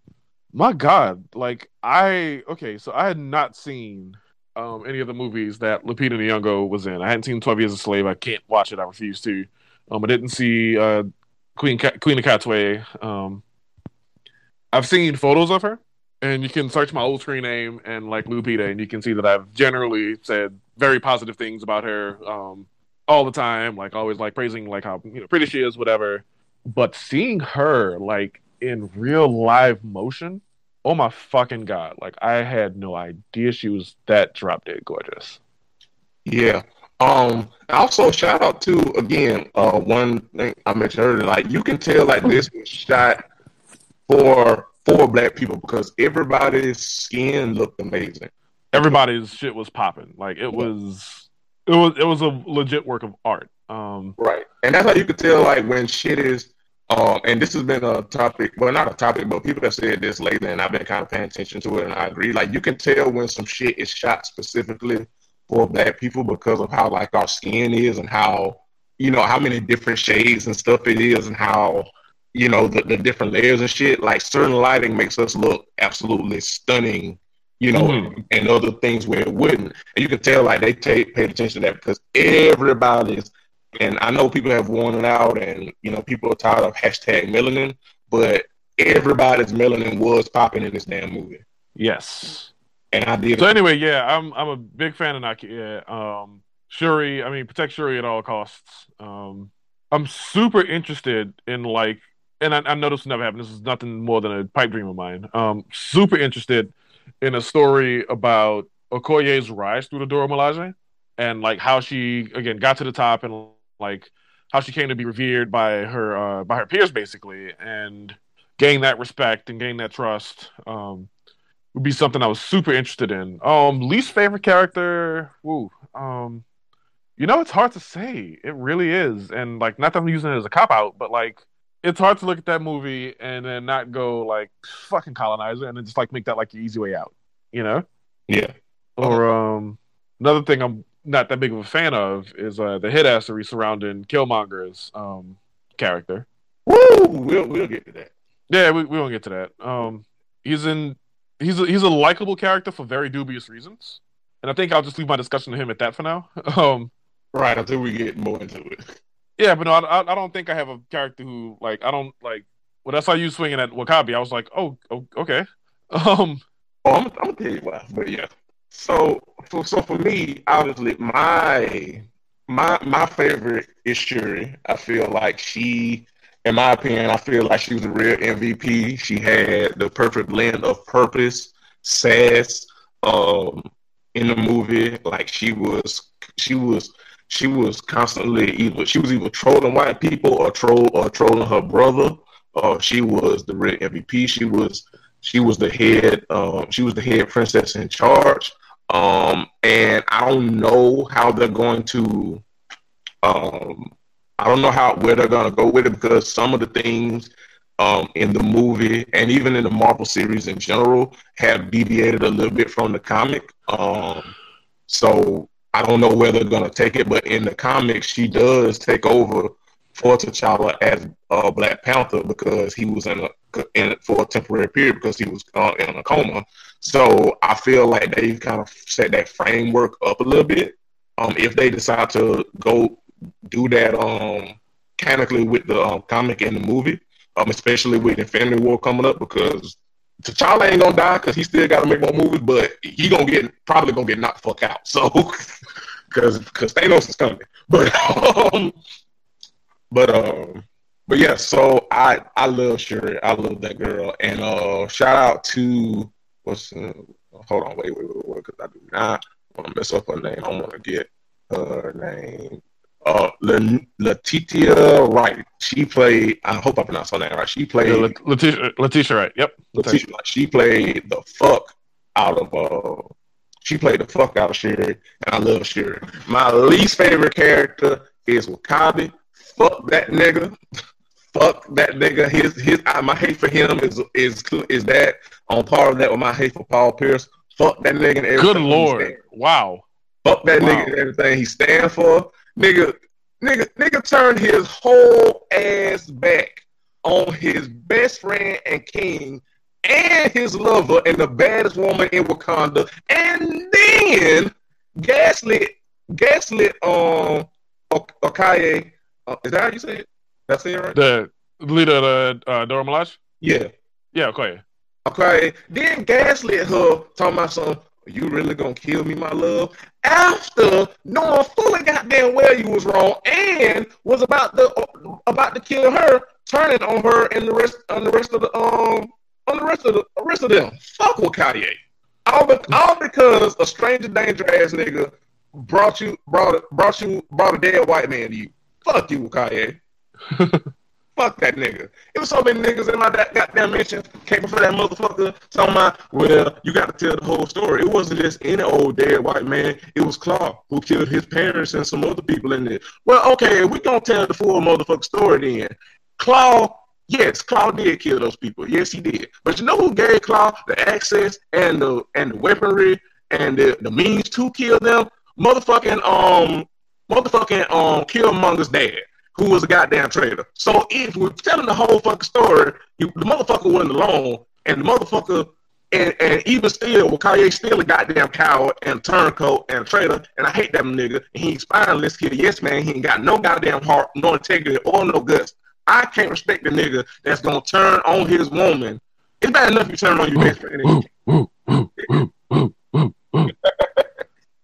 my God, like I okay, so I had not seen um any of the movies that Lupita Nyong'o was in. I hadn't seen Twelve Years a Slave. I can't watch it. I refuse to. Um, I didn't see uh Queen Queen of Katwe. Um, I've seen photos of her, and you can search my old screen name and like Lupita, and you can see that I've generally said very positive things about her um, all the time, like always like praising like how you know pretty she is, whatever. But seeing her like in real live motion, oh my fucking god! Like I had no idea she was that drop dead gorgeous. Yeah. Um. Also, shout out to again. Uh, one thing I mentioned earlier, like you can tell, like this was shot for for black people because everybody's skin looked amazing. Everybody's shit was popping. Like it was, it was, it was a legit work of art. Um, Right. And that's how you could tell, like, when shit is, um, and this has been a topic, well, not a topic, but people have said this lately, and I've been kind of paying attention to it, and I agree. Like, you can tell when some shit is shot specifically for black people because of how, like, our skin is and how, you know, how many different shades and stuff it is, and how, you know, the, the different layers and shit. Like, certain lighting makes us look absolutely stunning. You know, Mhm. and other things where it wouldn't, and you can tell like they take paid attention to that because everybody's and I know people have worn it out, and you know people are tired of hashtag melanin, but everybody's melanin was popping in this damn movie, yes. and I did. So anyway, yeah, I'm I'm a big fan of Nakia. Um, Shuri, I mean, protect Shuri at all costs. Um, I'm super interested in like, and I, I know this will never happen. This is nothing more than a pipe dream of mine. Um, super interested in a story about Okoye's rise through the Dora Milaje and like how she again got to the top and like how she came to be revered by her uh, by her peers basically and gain that respect and gain that trust. Um, would be something I was super interested in. Um, least favorite character, woo. Um, you know, it's hard to say. It really is, and like, not that I'm using it as a cop out, but like, it's hard to look at that movie and then not go like fucking colonizer, and then just like make that like the easy way out, you know? yeah, Or um, another thing I'm not that big of a fan of is uh the hit assery surrounding Killmonger's um character. woo, we'll we'll get to that. Yeah, we, we won't get to that. Um, he's in he's a, he's a likable character for very dubious reasons, and I think I'll just leave my discussion to him at that for now. *laughs* Um, Right until we get more into it. Yeah, but no, I, I don't think I have a character who like I don't like. When I saw you swinging at W'Kabi, I was like, oh, oh okay. *laughs* Um, Oh, I'm, I'm gonna tell you why, but yeah. So, for, so for me, obviously, my my my favorite is Shuri. I feel like she, in my opinion, I feel like she was a real MVP. She had the perfect blend of purpose, sass, um, in the movie. Like she was, she was, she was constantly either she was either trolling white people or troll or trolling her brother. Or she was the red MVP. She was she was the head. Um, she was the head princess in charge. Um, and I don't know how they're going to. Um, I don't know how where they're going to go with it because some of the things um, in the movie and even in the Marvel series in general have deviated a little bit from the comic. Um, so I don't know where they're to take it, but in the comics, she does take over for T'Challa as uh, Black Panther because he was in a in for a temporary period because he was uh, in a coma. So I feel like they've kind of set that framework up a little bit. Um, if they decide to go do that um canonically with the um, comic and the movie, um, especially with Infinity War coming up because T'Challa ain't gonna die because he still got to make more movies, but he gonna get probably gonna get knocked the fuck out. *laughs* So because because Thanos is coming, *laughs* but um, but um, but yeah. So I I love Shuri. I love that girl, and uh, shout out to what's uh, hold on, wait, wait, wait, wait, because I do not want to mess up her name. I want to get her name. Uh, Letitia Wright. She played. I hope I pronounced her name right. She played. yeah, Letitia, Letitia, right? Yep. Letitia, she played the fuck out of uh she played the fuck out of Sherry, and I love Shuri. My least favorite character is W'Kabi. Fuck that nigga. *laughs* fuck that nigga. His his uh, my hate for him is is is that on par with that with my hate for Paul Pierce. Fuck that nigga and everything. Good lord! Wow. Fuck that Wow. nigga and everything he stand for. Nigga, nigga, nigga turned his whole ass back on his best friend and king and his lover and the baddest woman in Wakanda, and then gaslit, gaslit um Ok- Okaye. Uh, is that how you say it? That's it, right? The leader of the uh, Dora Milaje? Yeah. Yeah, okay. Okay. Then gaslit her, talking about some. You really gonna kill me, my love? After knowing fully goddamn well you was wrong and was about to about to kill her, turning on her and the rest on the rest of the um on the rest of the rest of them. Fuck with Kanye. All, be, all because a stranger danger ass nigga brought you brought brought you brought a dead white man to you. Fuck you, Kanye. *laughs* Fuck that nigga. It was so many niggas in my goddamn mention came for that motherfucker talking my well, you got to tell the whole story. It wasn't just any old dead white man. It was Claw who killed his parents and some other people in there. Well, okay, we gonna tell the full motherfucker story then. Claw, yes, Claw did kill those people. Yes, he did. But you know who gave Claw the access and the and the weaponry and the, the means to kill them? Motherfucking um, motherfucking um, Killmonger's dad who was a goddamn traitor. So if we're telling the whole fucking story, you, the motherfucker wasn't alone, and the motherfucker, and, and even still, well, Kanye still a goddamn coward and turncoat and traitor, and I hate that nigga. And he's spineless kid. Yes, man, he ain't got no goddamn heart, no integrity, or no guts. I can't respect the nigga that's gonna turn on his woman. It's bad enough you turn on your best friend.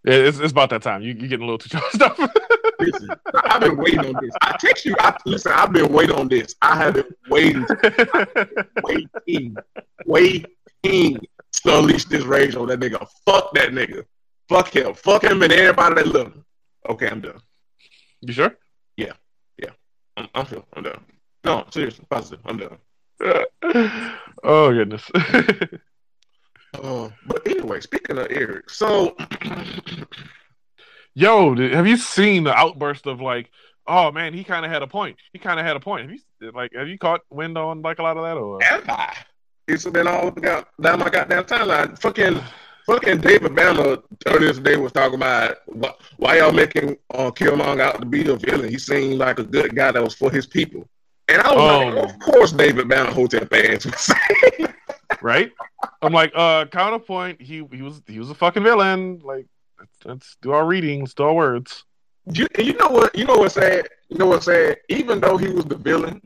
Yeah, it's, it's about that time. You, you're getting a little too charged up. *laughs* Listen, I've been waiting on this. I text you. I, listen, I've been waiting on this. I have been waiting, *laughs* waiting, waiting to unleash this rage on that nigga. Fuck that nigga. Fuck him. Fuck him and everybody that love him. Okay, I'm done. you sure? I'm, I'm sure. I'm done. No, seriously, positive. I'm done. *laughs* oh goodness. Uh, but anyway, speaking of Eric, so *clears throat* Yo, have you seen the outburst of like, oh man, he kind of had a point. He kind of had a point. Have you like, have you caught wind on like a lot of that or? am I? It's been all down my goddamn timeline. Fucking, fucking David Banner earlier today was talking about why y'all making uh, Killmonger out to be a villain. He seemed like a good guy that was for his people. And I was Oh. like, of course, David Banner Hotel fans would say. Right? I'm like, uh, counterpoint. He he was he was a fucking villain. Like, let's, let's do our readings, do our words. You, you know what? You know what sad? You know what sad? Even though he was the villain,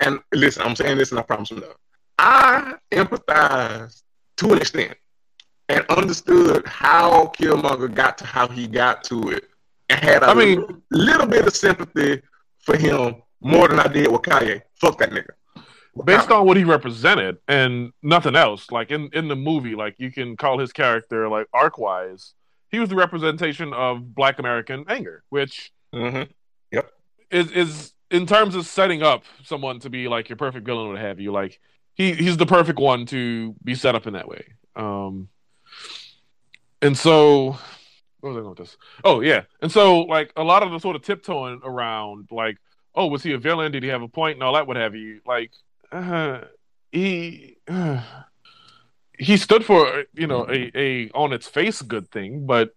and listen, I'm saying this, and I promise you, no, I empathize to an extent and understood how Killmonger got to how he got to it, and had a I mean- little, little bit of sympathy for him more than I did with Kanye. Fuck that nigga. Based on what he represented and nothing else, like in in the movie, like you can call his character like arc wise, he was the representation of Black American anger, which hmm is is in terms of setting up someone to be like your perfect villain what have you like he he's the perfect one to be set up in that way. Um and so what was i going with this? Oh yeah. And so like a lot of the sort of tiptoeing around like oh was he a villain? Did he have a point? And all that what have you like uh, he *sighs* he stood for you know a, a on its face good thing but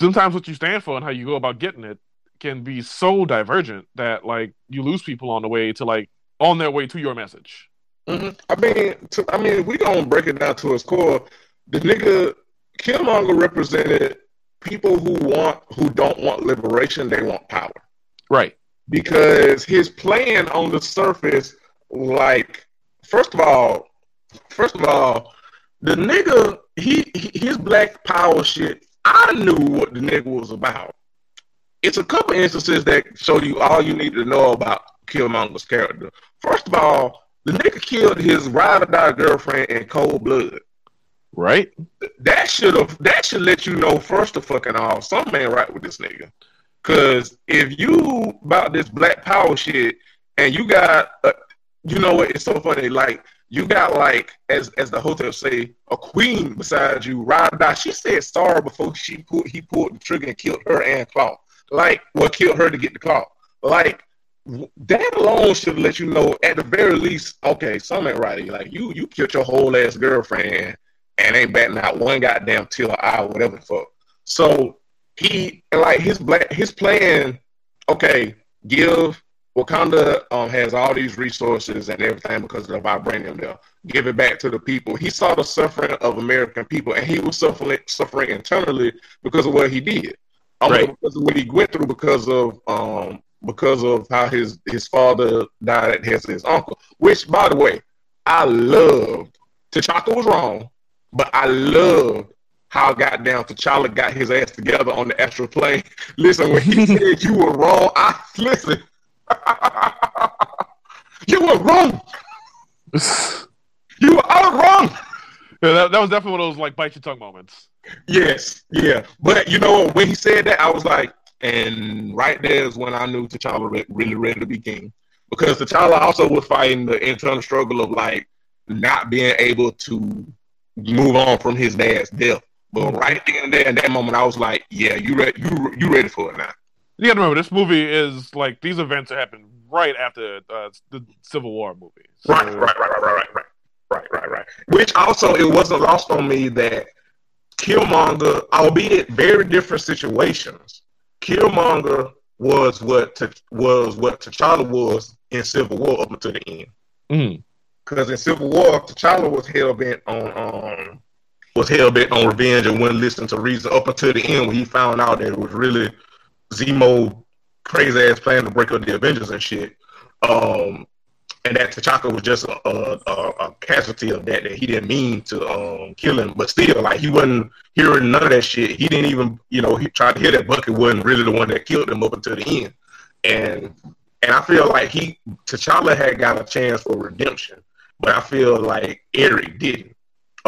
sometimes what you stand for and how you go about getting it can be so divergent that like you lose people on the way to like on their way to your message. hmm I mean, to, I mean, we gonna break it down to its core. The nigga Killmonger represented people who want, who don't want liberation. They want power Right. because his plan on the surface, like, first of all, first of all, the nigga, he, he his black power shit. I knew what the nigga was about. It's a couple instances that show you all you need to know about Killmonger's character. First of all, the nigga killed his ride or die girlfriend in cold blood. Right. That should have that should let you know first of fucking all something ain't right with this nigga. Cause if you about this black power shit and you got uh, you know what it's so funny like you got like as as the hotel say a queen beside you ride. She said sorry before she pulled he pulled the trigger and killed her and Claw. Like well killed her to get the claw. Like that alone should let you know at the very least, okay, something right. Like you you killed your whole ass girlfriend and ain't batting out one goddamn till eye, whatever the fuck. So he like his black his plan okay, give Wakanda um, has all these resources and everything because of the vibranium there. Give it back to the people. He saw the suffering of American people, and he was suffering suffering internally because of what he did. Right. Because of what he went through because of um because of how his his father died as his uncle. Which, by the way, I loved. T'Chaka was wrong, but I loved how goddamn T'Challa got his ass together on the astral plane. *laughs* Listen, when he *laughs* said you were wrong, I *laughs* listen. *laughs* you were wrong. *laughs* You were all wrong. Yeah, that, that was definitely one of those like bite your tongue moments. Yes, yeah. But you know, when he said that, I was like, and right there is when I knew T'Challa re- really ready to be king. Because T'Challa also was fighting the internal struggle of like not being able to move on from his dad's death. But right then and there, in that moment, I was like, yeah, you ready? You you ready for it now? You gotta remember, this movie is like these events are happening right after uh, the Civil War movie. So- Right, right, right, right, right, right, right, right, right. Which also it wasn't lost on me that Killmonger, albeit very different situations, Killmonger was what T- was what T'Challa was in Civil War up until the end. Mhm. Because in Civil War, T'Challa was hell bent on um was hell bent on revenge and wouldn't listen to reason up until the end when he found out that it was really Zemo crazy ass plan to break up the Avengers and shit. Um, and that T'Chaka was just a, a, a, casualty of that. That he didn't mean to um, kill him, but still, like he wasn't hearing none of that shit. He didn't even, you know, he tried to hear that Bucky wasn't really the one that killed him up until the end. And and I feel like he T'Challa had got a chance for redemption, but I feel like Eric didn't.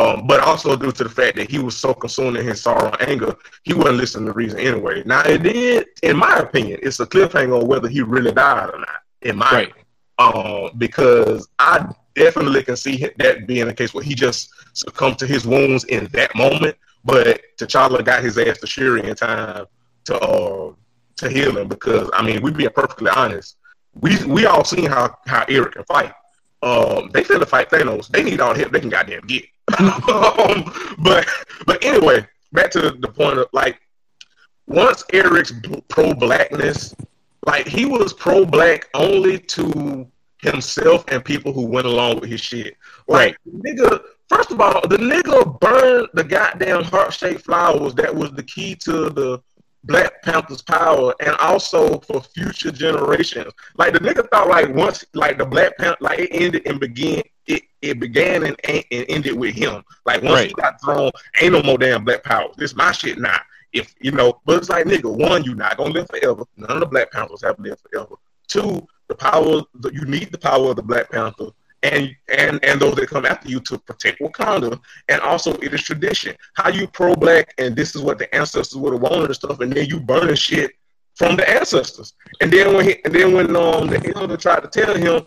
Um, but also due to the fact that he was so consumed in his sorrow and anger, he wasn't listening to reason anyway. Now it did, in my opinion, it's a cliffhanger on whether he really died or not. In my Right. um, because I definitely can see that being the case where he just succumbed to his wounds in that moment, but T'Challa got his ass to Shuri in time to uh, to heal him. Because I mean, we being perfectly honest, we we all seen how how Eric can fight. Um, they finna fight Thanos. They need all the help they can goddamn get. *laughs* um, but but anyway, back to the point of like once Eric's pro blackness, like he was pro black only to himself and people who went along with his shit. Like nigga, first of all, the nigga burned the goddamn heart shaped flowers that was the key to the Black Panther's power and also for future generations. Like the nigga thought like once like the Black Panther like it ended and began it, it began and, and ended with him. Like once he got thrown, ain't no more damn black power. This my shit now. If you know, but it's like nigga, one, you not gonna live forever. None of the Black Panthers have lived forever. Two, the power the, you need the power of the Black Panther and and and those that come after you to protect Wakanda. And also it is tradition. How you pro black and this is what the ancestors would have wanted and stuff, and then you burning shit from the ancestors. And then when he, and then when um the elder tried to tell him,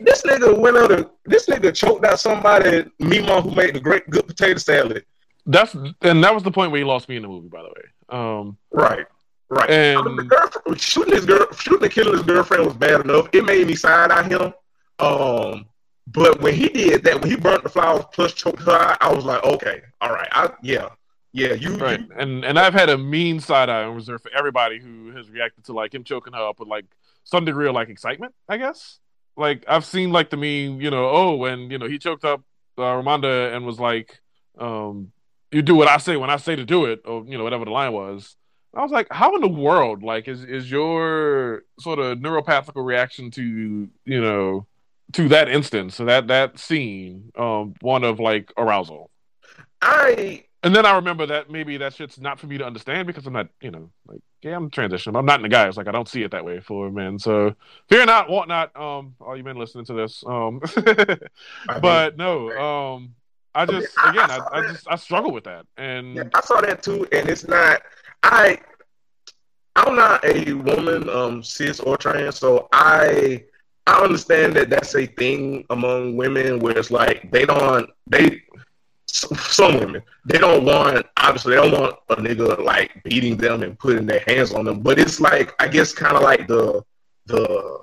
this nigga went out and this nigga choked out somebody, Mima who made the great good potato salad. That's and that was the point where he lost me in the movie, by the way. Um, Right. Right. And- I mean, the shooting his girl, shooting and killing his girlfriend was bad enough. It made me side eye him. Um, but when he did that, when he burnt the flowers plus choked her, I was like, okay, all right, I yeah, yeah, you, right, you- and and I've had a mean side eye on reserve for everybody who has reacted to like him choking her up with like some degree of like excitement. I guess. Like I've seen like the meme, you know, oh, when you know he choked up uh, Ramonda and was like, um, "You do what I say when I say to do it," or you know whatever the line was. I was like, how in the world, like, is is your sort of neuropathical reaction to you know to that instance, so that that scene, um, one of like arousal? I And then I remember that maybe that shit's not for me to understand because I'm not, you know, like yeah, I'm transitioning. I'm not in the guys. Like I don't see it that way for men. So fear not, want not. Um, all you men listening to this. Um, *laughs* but no. Um, I just I- I again, I, I just I struggle with that. And Yeah, I saw that too, and it's not. I I'm not a woman, um, cis or trans, so I I understand that that's a thing among women where it's like they don't they some women they don't want obviously they don't want a nigga like beating them and putting their hands on them, but it's like I guess kind of like the the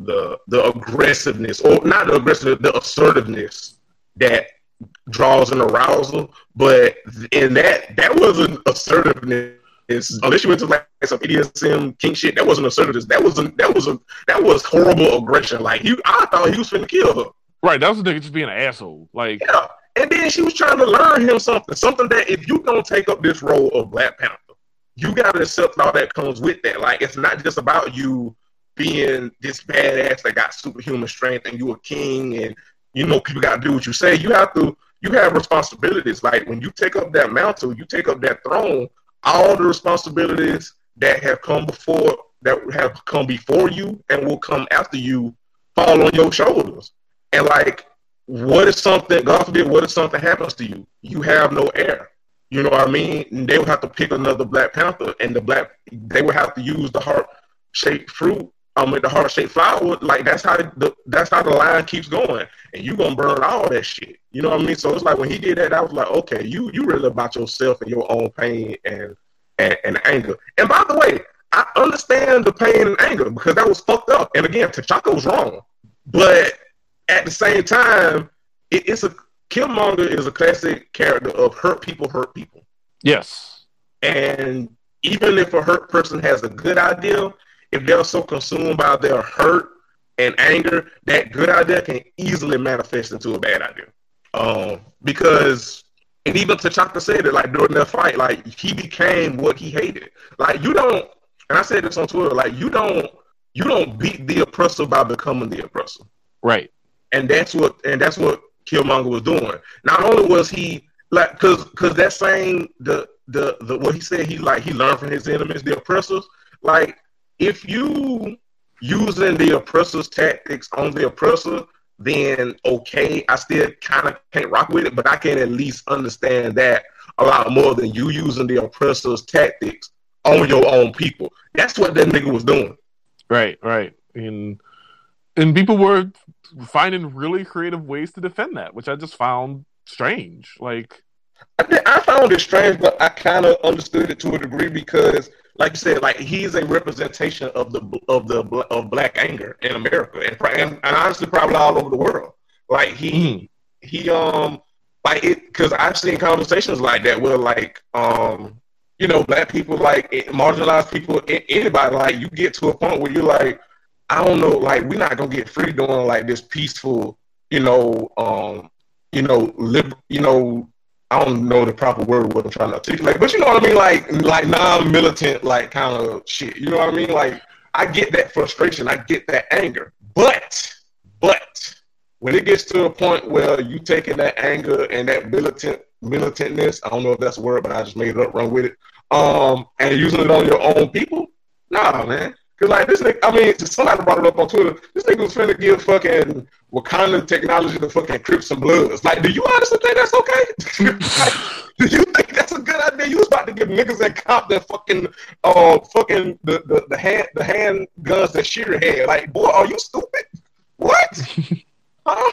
the the aggressiveness or not the aggressiveness the assertiveness that draws an arousal. But in that that wasn't assertiveness It's, oh, unless you went to like some BDSM king shit, that wasn't assertiveness. That was a, that was a that was horrible aggression. Like he, I thought he was finna kill her. Right, that was the nigga just being an asshole. Like, Yeah. And then she was trying to learn him something, something that if you don't take up this role of Black Panther, you gotta accept all that comes with that. Like it's not just about you being this badass that got superhuman strength and you a king and you know people gotta do what you say. You have to you have responsibilities. Like when you take up that mantle, you take up that throne, all the responsibilities that have come before that have come before you and will come after you fall on your shoulders. And like what if something, God forbid, what if something happens to you? You have no heir. You know what I mean? And they would have to pick another Black Panther, and the black they would have to use the heart shaped fruit, um, with the heart shaped flower. Like that's how the that's how the line keeps going, and you gonna burn all that shit. You know what I mean? So it's like when he did that, I was like, okay, you you really about yourself and your own pain and and, and anger. And by the way, I understand the pain and anger because that was fucked up. And again, T'Chaka was wrong, but at the same time, it, it's a Killmonger is a classic character of hurt people hurt people. yes, And even if a hurt person has a good idea, if they're so consumed by their hurt and anger, that good idea can easily manifest into a bad idea. Um, because and even T'Chaka said it like during their fight, like he became what he hated. Like you don't, and I said this on Twitter, like you don't, you don't beat the oppressor by becoming the oppressor right, and that's what and that's what Killmonger was doing. Not only was he like because because that same the the the what he said he like he learned from his enemies, the oppressors. Like if you using the oppressor's tactics on the oppressor, then okay, I still kind of can't rock with it, but I can at least understand that a lot more than you using the oppressor's tactics on your own people. That's what that nigga was doing. right, right, and and people were finding really creative ways to defend that, which I just found strange. Like, I, I found it strange, but I kind of understood it to a degree because, like you said, like he's a representation of the of the of black anger in America and and, and honestly probably all over the world. Like he he um like it because I've seen conversations like that where like um you know black people like eh, marginalized people anybody like you get to a point where you're like I don't know like we're not gonna get free doing like this peaceful you know um you know lib you know I don't know the proper word what I'm trying to articulate, but you know what I mean, like like non-militant, like kind of shit. You know what I mean? Like I get that frustration, I get that anger, but but when it gets to a point where you taking that anger and that militant militantness, I don't know if that's a word, but I just made it up, run with it, um, and using it on your own people, nah, man. Cause like this nigga, I mean, somebody brought it up on Twitter. This nigga was finna give fucking Wakanda technology to fucking Crips and Bloods. Like, do you honestly think that's okay? *laughs* Like, do you think that's a good idea? You was about to give niggas that cop that fucking, uh, fucking the, the, the hand the hand guns that Shearer had. Like, boy, are you stupid? What? *laughs* how,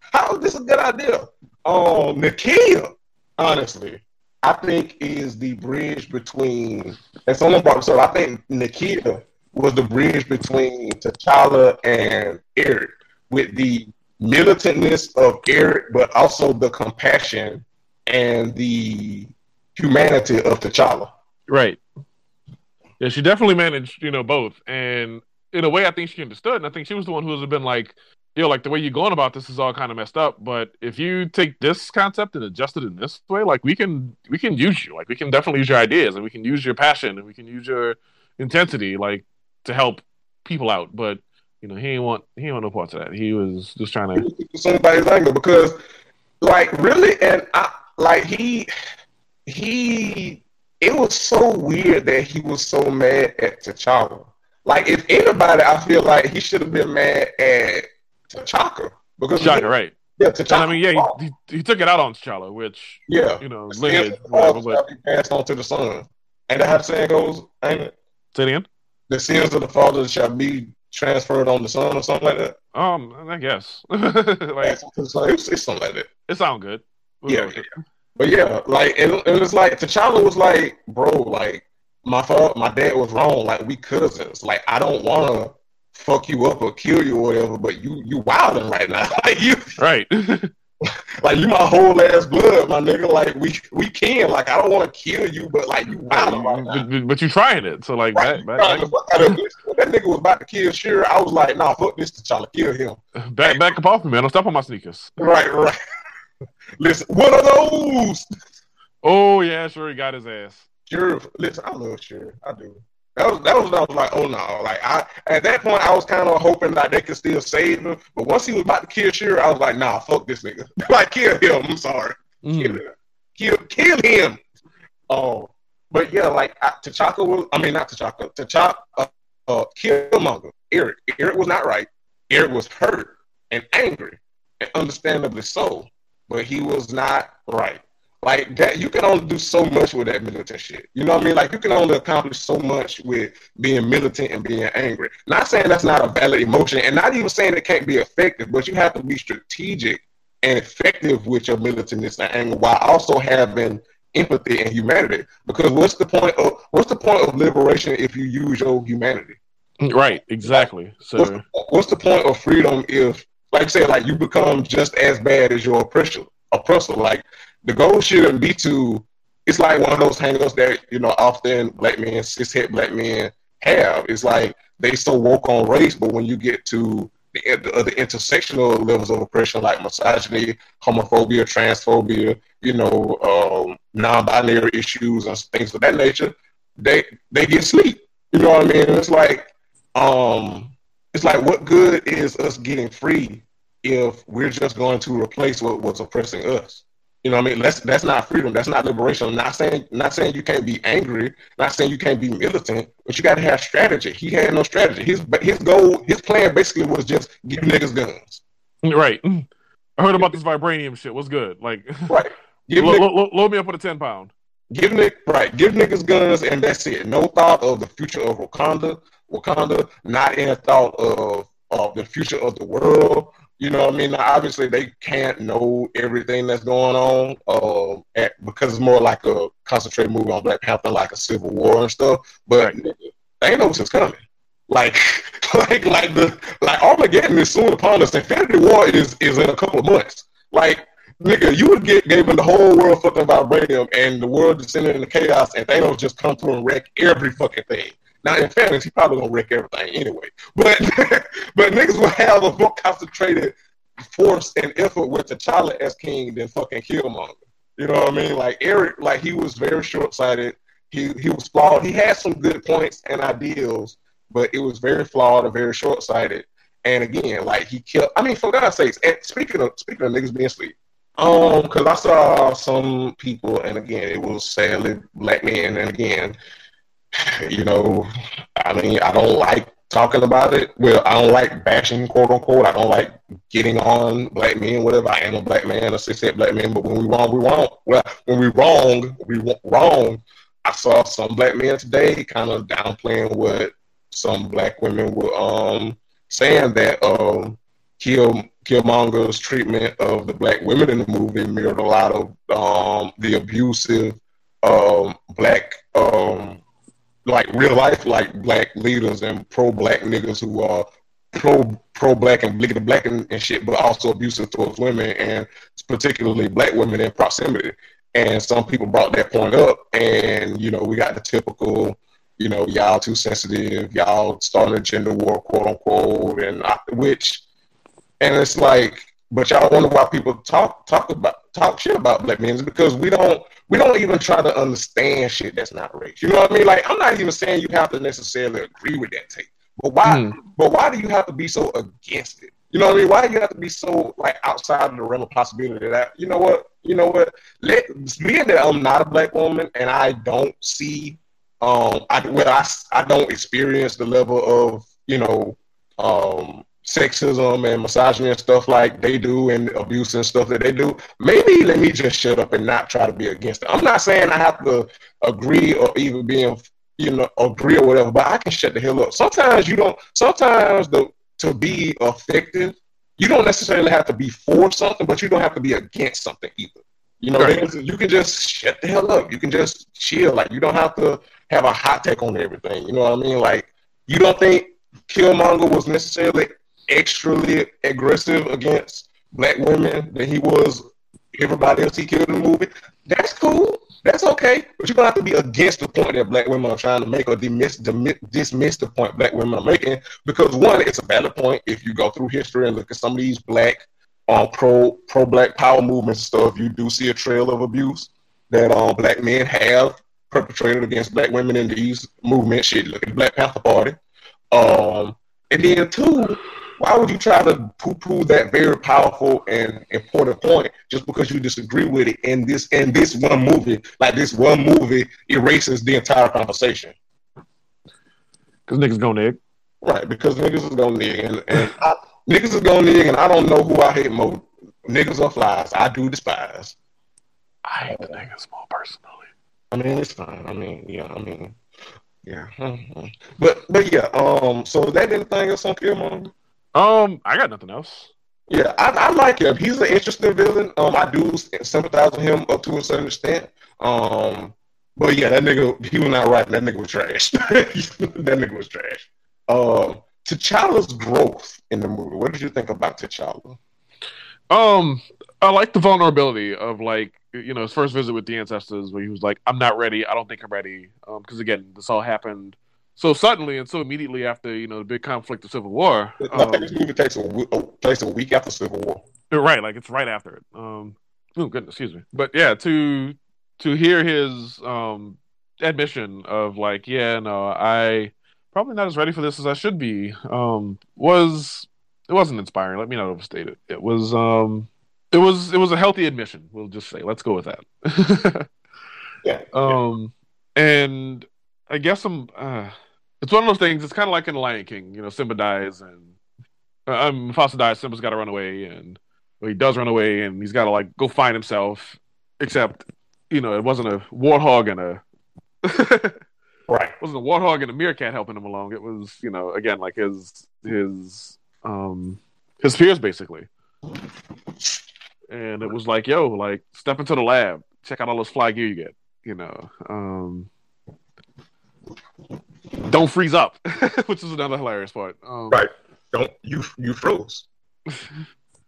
how is this a good idea? Um, Nakia, honestly, I think is the bridge between. And someone brought this up. So I think Nakia was the bridge between T'Challa and Eric with the militantness of Eric, but also the compassion and the humanity of T'Challa. Right. Yeah, she definitely managed, you know, both. And in a way, I think she understood. And I think she was the one who has been like, you know, like the way you're going about this is all kind of messed up. But if you take this concept and adjust it in this way, like we can, we can use you. Like we can definitely use your ideas and we can use your passion and we can use your intensity, like to help people out. But you know, he ain't want, he ain't want no parts of that. He was just trying to. somebody's anger because, like, really, and I like he he. It was so weird that he was so mad at T'Challa. Like, if anybody, I feel like he should have been mad at T'Chaka because Shaka, right? yeah, And T'Chaka. I mean, yeah, he, he, he took it out on T'Challa, which yeah, you know, The lineage, sins of the whatever. But passed on to the son. And how the saying goes, ain't it? say it again. The sins of the fathers shall be transferred on the son or something like that. Um, I guess. *laughs* like It's, like, it's, it's something like that. it sounds good. We'll Yeah, go it. But yeah, like and it was like T'Challa was like, bro, like my father, my dad was wrong. Like we cousins. Like I don't want to fuck you up or kill you or whatever. But you you wilding right now. *laughs* like you Right. *laughs* *laughs* like you my whole ass blood, my nigga. Like we we can. Like I don't want to kill you, but like you wild but, but you trying it, so like Right, back, back, fuck out of that nigga was about to kill Shuri. I was like, nah, fuck this to try to kill him. back, back up off me, man. Don't step on my sneakers. Right, right. *laughs* Listen, what are those? Oh yeah, sure, he got his ass. Sure, listen, I love Shuri, I do. That was that was I was like, oh no, like I at that point I was kind of hoping that they could still save him, but once he was about to kill Shuri, I was like, nah, fuck this nigga, *laughs* like kill him. I'm sorry, kill Mhm. him, kill kill him. Oh, but yeah, like I, T'Chaka was, I mean not T'Chaka, T'Chaka, uh, uh, Killmonger, Eric, Eric was not right. Eric was hurt and angry, and understandably so, but he was not right. Like that, you can only do so much with that militant shit. You know what I mean? Like you can only accomplish so much with being militant and being angry. Not saying that's not a valid emotion, and not even saying it can't be effective, but you have to be strategic and effective with your militantness and anger while also having empathy and humanity. Because what's the point of what's the point of liberation if you use your humanity? Right, exactly. What's, So what's the point of freedom if, like I said, like you become just as bad as your oppressor? Oppressor, like the goal shouldn't be to. It's like one of those hangups that you know often black men, cishet black men have. It's like they so woke on race, but when you get to the, the other intersectional levels of oppression, like misogyny, homophobia, transphobia, you know, um, non-binary issues and things of that nature, they they get sleep. You know what I mean? It's like um, it's like what good is us getting free if we're just going to replace what was oppressing us? You know what I mean? That's that's not freedom. That's not liberation. I'm not saying not saying you can't be angry. Not saying you can't be militant, but you got to have strategy. He had no strategy. His his goal, his plan basically was just give niggas guns. right. I heard about this vibranium shit. What's good? Like, Right. *laughs* Give lo- niggas, lo- lo- load me up with a ten pound. give nick right. Give niggas guns, and that's it. No thought of the future of Wakanda. Wakanda. Not any thought of of the future of the world. You know what I mean? Now, obviously, they can't know everything that's going on um, at, because it's more like a concentrated movie on Black Panther, like a Civil War and stuff. But nigga, Thanos is coming. Like, *laughs* like, like the like Armageddon is soon upon us. Infinity War is is in a couple of months. Like, nigga, you would get given the whole world fucking vibranium, and the world descended into chaos, and Thanos just come through and wreck every fucking thing. Now, in fairness, he probably gonna wreck everything anyway. But *laughs* but niggas will have a more concentrated force and effort with T'Challa as king than fucking Killmonger. You know what I mean? Like Eric, like he was very short sighted. He he was flawed. He had some good points and ideals, but it was very flawed and very short sighted. And again, like he killed. I mean, for God's sakes. And speaking of speaking of niggas being asleep, um, because I saw some people, and again, it was sadly black men, and again, *laughs* you know, I mean, I don't like talking about it. Well, I don't like bashing, quote unquote. I don't like getting on black men, whatever. I am a black man, a cishet black man, but when we wrong, we wrong. Well, when we wrong, we wrong. I saw some black men today kind of downplaying what some black women were um saying that um Kill Killmonger's treatment of the black women in the movie mirrored a lot of um the abusive um black um like real life like black leaders and pro black niggas who are pro pro black and blickety black and, and shit, but also abusive towards women and particularly black women in proximity. And some people brought that point up, and you know we got the typical, you know, y'all too sensitive, y'all starting a gender war, quote unquote, and I, which, and it's like, but y'all wonder why people talk talk about talk shit about black men is because we don't we don't even try to understand shit that's not race. You know what I mean? Like I'm not even saying you have to necessarily agree with that take, but why? But why do you have to be so against it? You know what I mean? Why do you have to be so like outside of the realm of possibility that you know what? You know what? Let being that I'm not a black woman and I don't see um I well I, I don't experience the level of you know um sexism and misogyny and stuff like they do and abuse and stuff that they do. Maybe let me just shut up and not try to be against it. I'm not saying i have to agree or even be in you know agree or whatever but i can shut the hell up. Sometimes you don't sometimes the to be effective you don't necessarily have to be for something but you don't have to be against something either. You know Right. you can just shut the hell up. You can just chill. Like you don't have to have a hot take on everything. You know what i mean? Like you don't think killmonger was necessarily extremely aggressive against black women than he was everybody else he killed in the movie. That's cool. That's okay. But you're gonna have to be against the point that black women are trying to make or dismiss, dismiss the point black women are making because one, it's a valid point. If you go through history and look at some of these black um, pro pro black power movements stuff, you do see a trail of abuse that um, black men have perpetrated against black women in these movements. Shit, look at the Black Panther Party. Um, and then two, why would you try to poo-poo that very powerful and important point just because you disagree with it in this in this one movie? Like this one movie erases the entire conversation. Because niggas gonna nig. Right, because niggas is gonna nig, and, and I, niggas is gonna nig, and I don't know who I hate more, niggas or flies. I do despise. I hate the niggas more personally. I mean, it's fine. I mean, yeah, I mean, yeah. *laughs* But but yeah, um, so that didn't anything else on Killmonger? Um, I got nothing else. Yeah, I, I like him. He's an interesting villain. Um, I do sympathize with him up to a certain extent. Um, but yeah, that nigga, he was not right. That nigga was trash. *laughs* that nigga was trash. Um, T'Challa's growth in the movie. What did you think about T'Challa? Um, I like the vulnerability of like you know his first visit with the ancestors, where he was like, "I'm not ready. I don't think I'm ready." Um, because again, this all happened so suddenly and so immediately after you know the big conflict of Civil War. I Um, think this movie takes a, takes a week after Civil War. right, like it's right after it. Um, oh goodness, excuse me. But yeah, to to hear his um admission of like, yeah, no, I probably not as ready for this as I should be. Um, was it wasn't inspiring. Let me not overstate it. It was um, it was it was a healthy admission. We'll just say, let's go with that. *laughs* Yeah. Um, and I guess I'm. Uh, it's one of those things. It's kind of like in The Lion King. You know, Simba dies and uh, um, Mufasa dies. Simba's got to run away, and well, he does run away, and he's got to like go find himself. Except, you know, it wasn't a warthog and a. *laughs* Right. wasn't a warthog and a meerkat helping him along. It was, you know, again like his his um his peers basically. And it was like, yo, like step into the lab, check out all this fly gear you get, you know. Um don't freeze up, *laughs* which is another hilarious part. Um, Right. Don't you you froze.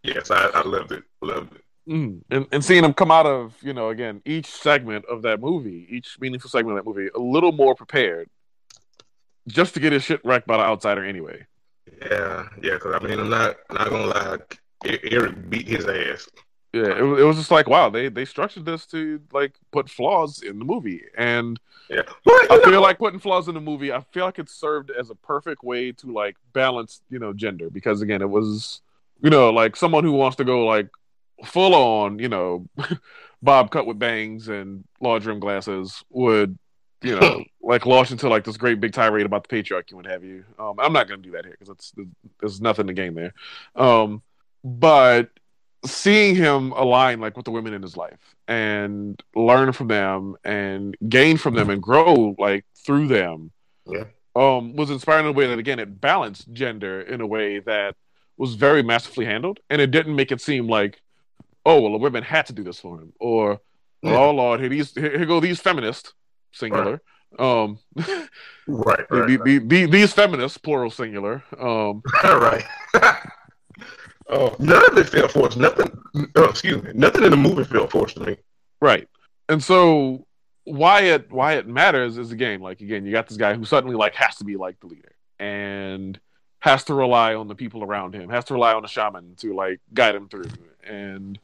yes, I, I loved it. Loved it. Mm. And, and seeing him come out of, you know, again, each segment of that movie, each meaningful segment of that movie, a little more prepared just to get his shit wrecked by the outsider anyway. Yeah, yeah. Because I mean, I'm not not gonna lie. Eric beat his ass. Yeah, it, was- it was just like, wow, they, they structured this to like put flaws in the movie. And Yeah, I feel like putting flaws in the movie, I feel like it served as a perfect way to like balance, you know, gender. Because again, it was, you know, like someone who wants to go like full on, you know, *laughs* Bob cut with bangs and large rim glasses would, you know, *laughs* like launch into like this great big tirade about the patriarchy and what have you. Um, I'm not going to do that here because it's there's nothing to gain there. Um, but seeing him align like with the women in his life and learn from them and gain from them and grow like through them Yeah. um was inspiring in a way that again it balanced gender in a way that was very masterfully handled and it didn't make it seem like oh well the women had to do this for him or Yeah. oh lord here these here, here go these feminists singular um *laughs* right, the- right, the- the- these feminists plural singular um *laughs* right. *laughs* oh, none of it felt forced. Nothing. Oh, excuse me. Nothing in the movie felt forced to me. Right. And so why it why it matters is again, like again, you got this guy who suddenly like has to be like the leader and has to rely on the people around him, has to rely on the shaman to like guide him through. And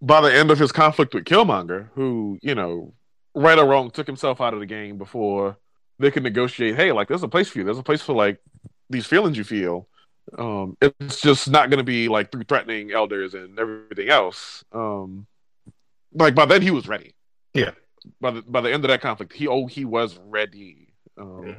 by the end of his conflict with Killmonger, who, you know, right or wrong, took himself out of the game before they could negotiate, hey, like there's a place for you. There's a place for like these feelings you feel. Um, it's just not gonna be like through threatening elders and everything else. Um like by then he was ready. Yeah. By the by the end of that conflict, he oh he was ready. Um,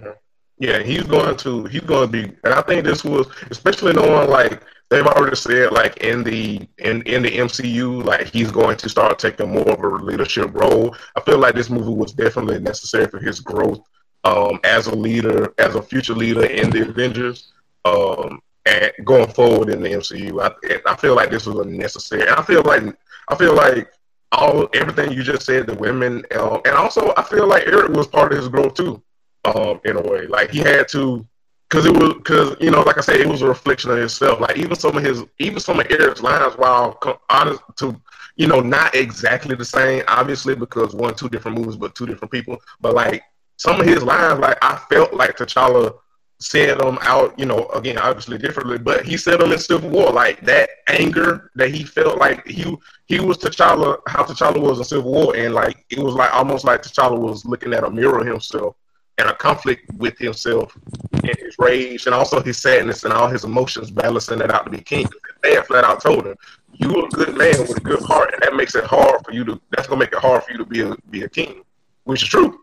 Yeah, he's going to he's going to be, and I think this was especially knowing like they've already said like in the in in the MCU like he's going to start taking more of a leadership role. I feel like this movie was definitely necessary for his growth um, as a leader, as a future leader in the Avengers, um, and going forward in the MCU. I I feel like this was a necessary. And I feel like I feel like all everything you just said, the women, um, and also I feel like Eric was part of his growth too um, in a way. Like he had to Cause it was, cause you know, like I said, it was a reflection of himself. Like even some of his, even some of Eric's lines, while honest to, you know, not exactly the same, obviously, because one, two different movies, but two different people. But like some of his lines, like I felt like T'Challa said them out, you know, again, obviously differently, but he said them in Civil War, like that anger that he felt like he he was T'Challa, how T'Challa was in Civil War, and like it was like almost like T'Challa was looking at a mirror himself and a conflict with himself and his rage and also his sadness and all his emotions balancing it out to be king. They man flat out told him, "You a good man with a good heart, and that makes it hard for you to. That's gonna make it hard for you to be a be a king, which is true.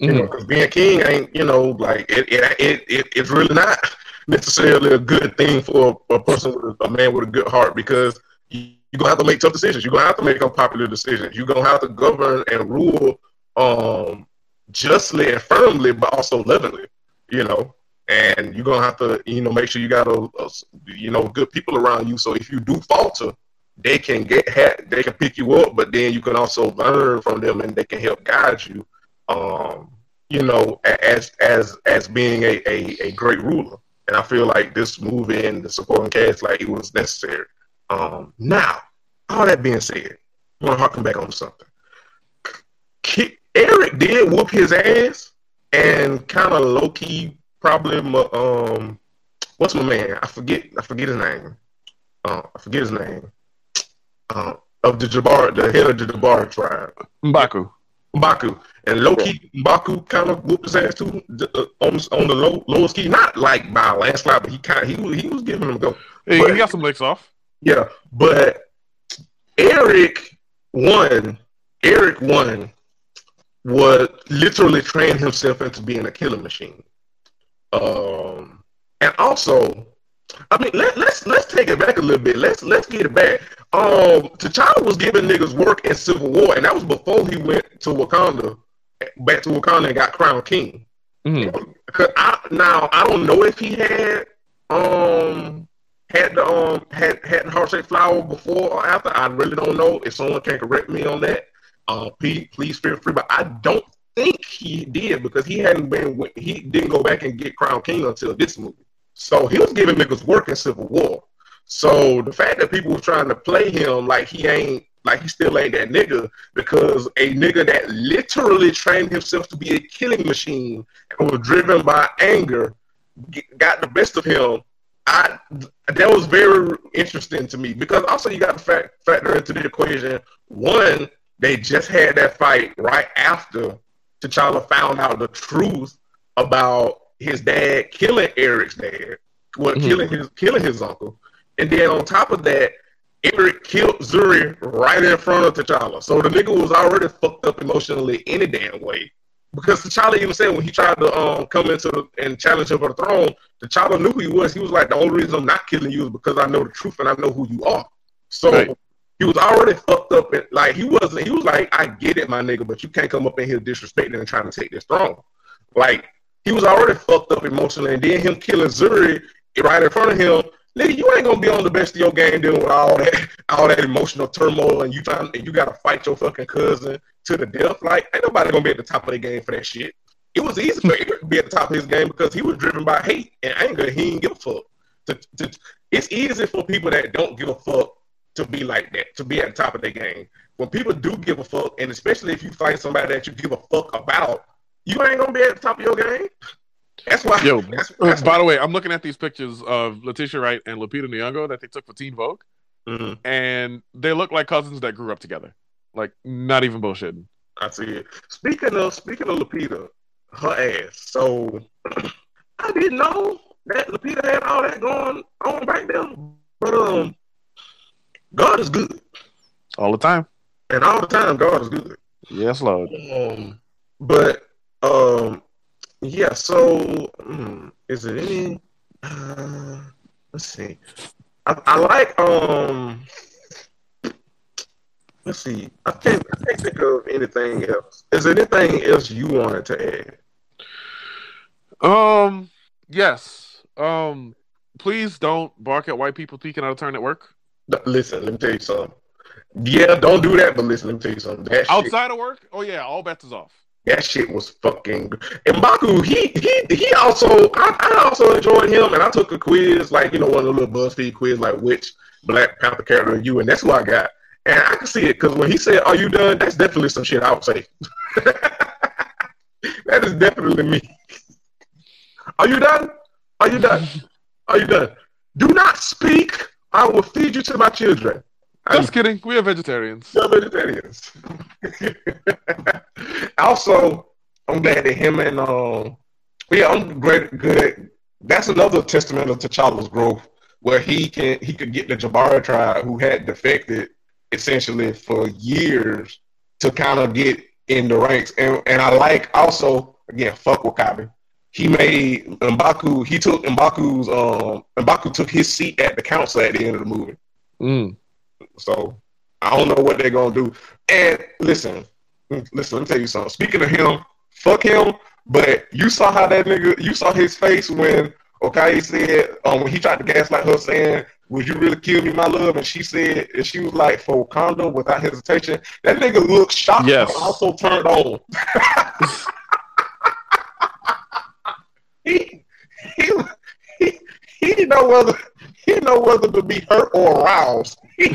You know, because being king ain't you know like it it, it it it's really not *laughs* necessarily a good thing for a person with a man with a good heart because you, you're gonna have to make tough decisions. You're gonna have to make unpopular decisions. You're gonna have to govern and rule um justly and firmly, but also lovingly. You know, and you're gonna have to you know make sure you got a, a you know good people around you. So if you do falter, they can get they can pick you up, but then you can also learn from them and they can help guide you. Um, you know, as as as being a, a, a great ruler. And I feel like this movie and the supporting cast, like it was necessary. Um, now, all that being said, I want to harken back on something. Eric did whoop his ass and kind of low key probably um what's my man? I forget I forget his name. Uh, I forget his name. Uh, of the Jabari, the head of the Jabari tribe, Mbaku. Mbaku, and low key Mbaku kind of whooped his ass too uh, on on the low lowest key, not like by a landslide, but he kind of, he was he was giving him a go. Hey, But- he got some licks off. Yeah, but Eric won. Eric won. Was literally trained himself into being a killing machine. Um, and also, I mean, let, let's let's take it back a little bit. Let's let's get it back. Um, T'Challa was giving niggas work in Civil War, and that was before he went to Wakanda, back to Wakanda and got crowned king. Mhm. Cause I, now I don't know if he had um had the um had had the heart shaped flower before or after. I really don't know. If someone can correct me on that, uh, please please feel free. But I don't think he did because he hadn't been he didn't go back and get crown king until this movie. So he was giving niggas work in Civil War. So the fact that people were trying to play him like he ain't like he still ain't that nigga because a nigga that literally trained himself to be a killing machine and was driven by anger got the best of him. I that was very interesting to me because also you got to fact, factor into the equation. One, they just had that fight right after T'Challa found out the truth about his dad killing Eric's dad, well, Mhm. killing his killing his uncle, and then on top of that, Eric killed Zuri right in front of T'Challa. So the nigga was already fucked up emotionally any damn way. Because T'Challa even said when he tried to um, come into the, and challenge him for the throne, T'Challa knew who he was. He was like, the only reason I'm not killing you is because I know the truth and I know who you are. So Right. he was already fucked up. And, like he wasn't. He was like, I get it, my nigga, but you can't come up in here disrespecting and trying to take this throne. Like he was already fucked up emotionally, and then him killing Zuri right in front of him. Nigga, you ain't gonna be on the best of your game dealing with all that, all that emotional turmoil, and you trying, and you gotta fight your fucking cousin to the death. Like, ain't nobody gonna be at the top of their game for that shit. It was easy for Eric to be at the top of his game because he was driven by hate and anger. He didn't give a fuck. To, to, it's easy for people that don't give a fuck to be like that, to be at the top of their game. When people do give a fuck, and especially if you fight somebody that you give a fuck about, you ain't gonna be at the top of your game. That's why. Yo, that's, uh, that's by the way, I'm looking at these pictures of Letitia Wright and Lupita Nyong'o that they took for Teen Vogue, Mhm. and they look like cousins that grew up together. Like, not even bullshitting. I see it. Speaking of speaking of Lupita, her ass. So *clears throat* I didn't know that Lupita had all that going on back then. But um, God is good, All the time. and all the time God is good. Yes, Lord. Um, but um, yeah. So hmm, is it any? Uh, let's see. I, I like um. Let's see. I can't, I can't think of anything else. Is there anything else you wanted to add? Um, yes. Um, please don't bark at white people peeking out of turn at work. Listen, let me tell you something. Yeah, don't do that. But listen, let me tell you something. That shit, Outside of work, oh yeah, all bets is off. That shit was fucking. Mbaku, he he he also I, I also enjoyed him, and I took a quiz like you know one of the little BuzzFeed quiz like which Black Panther character are you, and that's who I got. And I can see it because when he said, "Are you done?" That's definitely some shit I would say. *laughs* that is definitely me. Are you done? Are you done? Are you done? Do not speak. I will feed you to my children. Just kidding. We are vegetarians. We're vegetarians. *laughs* also, I'm glad that him and um, yeah, I'm great. Good. That's another testament of T'Challa's growth, where he can he could get the Jabari tribe who had defected essentially for years to kind of get in the ranks, and and I like also again fuck W'Kabi. He made Mbaku. He took Mbaku's um Mbaku took his seat at the council at the end of the movie. Mm. So I don't know what they're gonna do. And listen, listen, let me tell you something. Speaking of him, fuck him. But you saw how that nigga, you saw his face when Okoye said um, when he tried to gaslight her, saying, "Would you really kill me, my love?" And she said, and she was like, "For Wakanda," without hesitation. That nigga looked shocked, Yes. but also turned on. *laughs* *laughs* he, he, he, he didn't know whether he didn't know whether to be hurt or aroused. *laughs* *laughs* you,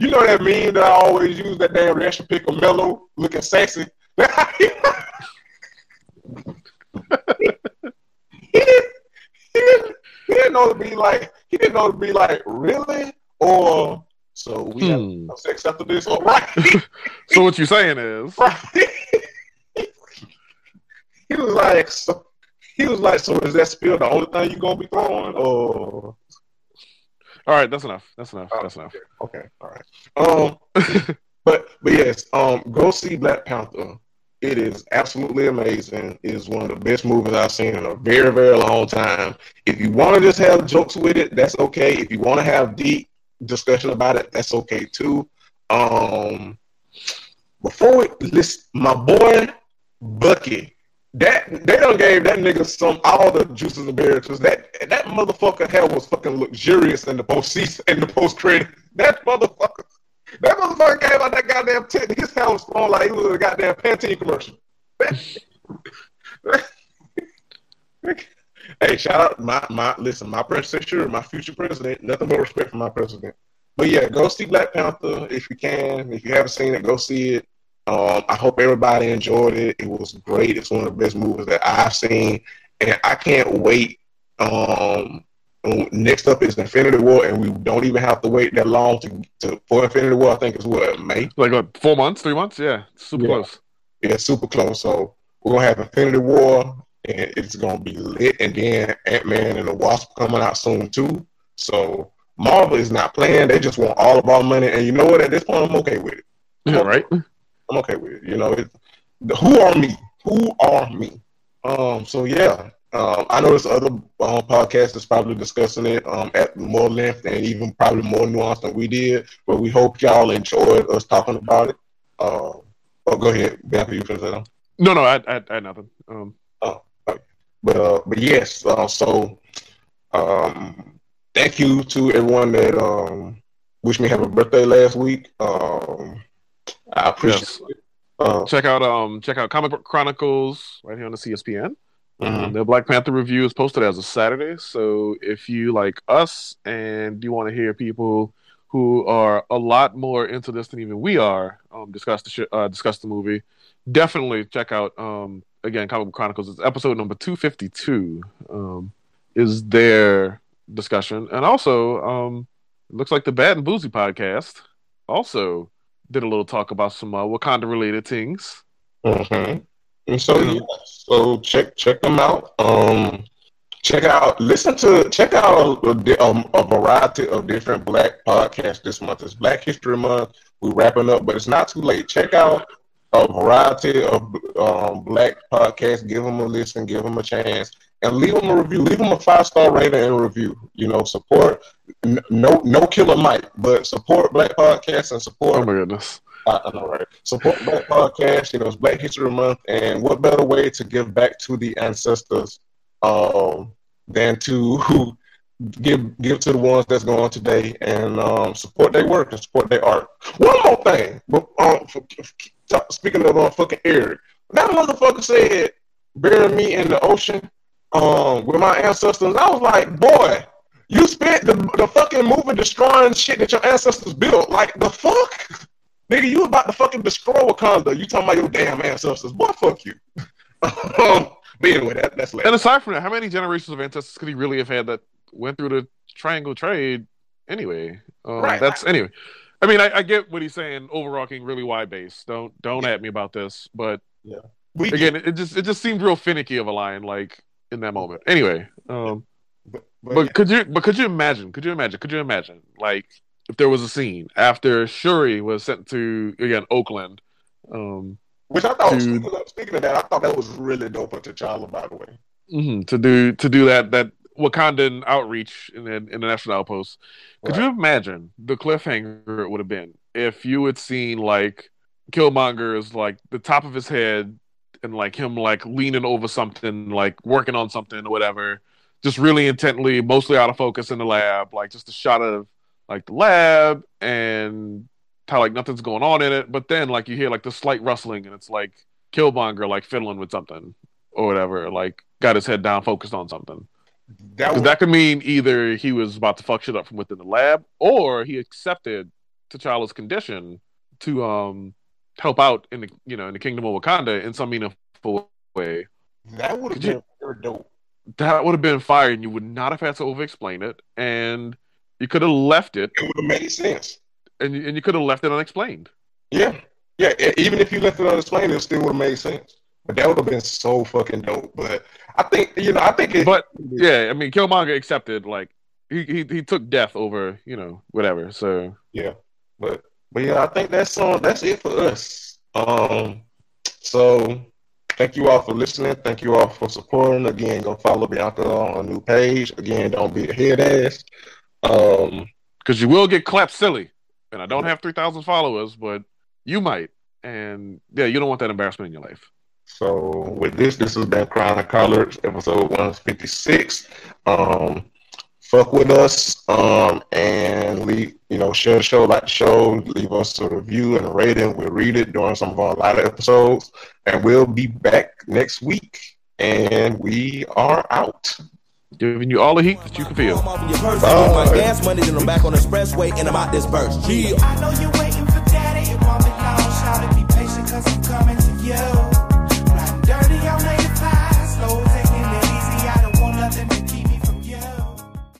you know that meme that I always use that damn National Pickle Mellow looking sexy. *laughs* he, didn't, he, didn't, he didn't know to be like he didn't know to be like really or so we Hmm. have sex after this or right so what you're saying is, right he was like so *laughs* he was like so is that spill the only thing you gonna be throwing or all right, that's enough. That's enough. That's enough. Okay, all right. Um, *laughs* but but yes, um, go see Black Panther. It is absolutely amazing. It is one of the best movies I've seen in a very very long time. If you want to just have jokes with it, that's okay. If you want to have deep discussion about it, that's okay too. Um, before we list my boy Bucky. That they done gave that nigga some all the juices and. 'cause That that motherfucker hell was fucking luxurious in the post season in the post credit. That motherfucker, that motherfucker came out that goddamn tent. His hair was flowing like he was a goddamn Pantene commercial. *laughs* hey, shout out my my listen, my predecessor, my future president. Nothing but respect for my president. But yeah, go see Black Panther if you can. If you haven't seen it, go see it. Um, I hope everybody enjoyed it. It was great. It's one of the best movies that I've seen, and I can't wait. Um, next up is Infinity War, and we don't even have to wait that long to, to for Infinity War. I think it's what May. Like what? Four months? Three months? Yeah, super Yeah. close. Yeah, super close. So we're gonna have Infinity War, and it's gonna be lit. And then Ant Man and the Wasp coming out soon too. So Marvel is not playing. They just want all of our money. And you know what? At this point, I'm okay with it. Yeah, right. I'm okay with it. You know, it, who are me? Who are me? Um. So yeah. Um, I know there's other um, podcasts that's probably discussing it um, at more length and even probably more nuanced than we did. But we hope y'all enjoyed us talking about it. Um, oh, go ahead, Bianca. You say that. No, no, I, I, I had nothing. Um, oh But uh, but yes, uh, so um, thank you to everyone that um, wished me happy birthday last week. Um, I appreciate Yes. it. Uh, check out um, check out Comic Book Chronicles right here on the CSPN. mhm. Um, the Black Panther review is posted as a Saturday. So if you like us and you want to hear people who are a lot more into this than even we are um, discuss the sh- uh, discuss the movie, definitely check out um, again Comic Book Chronicles. It's episode number two fifty two. Um, is their discussion, and also um, it looks like the Bad and Boozy podcast also did a little talk about some uh, Wakanda related things. hmm And so yeah, so check check them out. Um, check out listen to check out a, a, um, a variety of different Black podcasts this month. It's Black History Month. We're wrapping up, but it's not too late. Check out a variety of um, Black podcasts. Give them a listen. Give them a chance. And leave them a review. Leave them a five star rating and review. You know, support no no killer Mike, but support Black podcasts and support Oh my goodness. I I know, right? Support Black Podcast. You know, it's Black History Month, and what better way to give back to the ancestors um, than to *laughs* give give to the ones that's going today and um, support their work and support their art. One more thing, but um, speaking of uh, fucking Eric, that motherfucker said bury me in the ocean um, with my ancestors. I was like, boy, you spent the, the fucking movie destroying shit that your ancestors built. Like the fuck, *laughs* nigga, you about to fucking destroy Wakanda. You talking about your damn ancestors? Boy, fuck you. *laughs* um, but anyway, that, that's later. And aside from that, how many generations of ancestors could he really have had that went through the triangle trade anyway? Um, Right. That's anyway. I mean, I, I get what he's saying. Overarching, really wide base. Don't don't at me about this. But We again, it, it just it just seemed real finicky of a line, like in that moment. Anyway, um, but, but, but could you but could you imagine? Could you imagine? Could you imagine? Like if there was a scene after Shuri was sent to again Oakland. Um, which I thought, to- speaking of, speaking of that, I thought that was really dope of T'Challa, by the way. mhm, to do to do that that Wakandan outreach in the, in the national outpost. Could Right. you imagine the cliffhanger it would have been if you had seen like Killmonger is like the top of his head and like him like leaning over something, like working on something or whatever, just really intently, mostly out of focus in the lab, like just a shot of like the lab and how like nothing's going on in it, but then like you hear like the slight rustling and it's like Killmonger like fiddling with something or whatever, like got his head down, focused on something. That was, that could mean either he was about to fuck shit up from within the lab, or he accepted T'Challa's condition to um help out in the you know in the kingdom of Wakanda in some meaningful way. that would have you- been very dope. That would have been fire, and you would not have had to over-explain it, and you could have left it, It would have made sense. and you, and you could have left it unexplained. Yeah, yeah. Even if you left it unexplained, it still would have made sense. But that would have been so fucking dope. But I think you know, I think it. But yeah, I mean, Killmonger accepted like he he he took death over you know whatever. So Yeah, but but yeah, I think that's um that's it for us. Um, so thank you all for listening. Thank you all for supporting. Again, go follow Bianca on a new page. Again, don't be a head ass. Um, because you will get clapped silly. And I don't have 3,000 followers, but you might. And yeah, you don't want that embarrassment in your life. So with this, this has been Crown and Colors, episode one fifty six. Um, fuck with us. Um, and leave you know share the show, like the show, leave us a review and a rating. We'll read it during some of our live episodes, and we'll be back next week. And we are out. Giving you all the heat that you can feel. I'm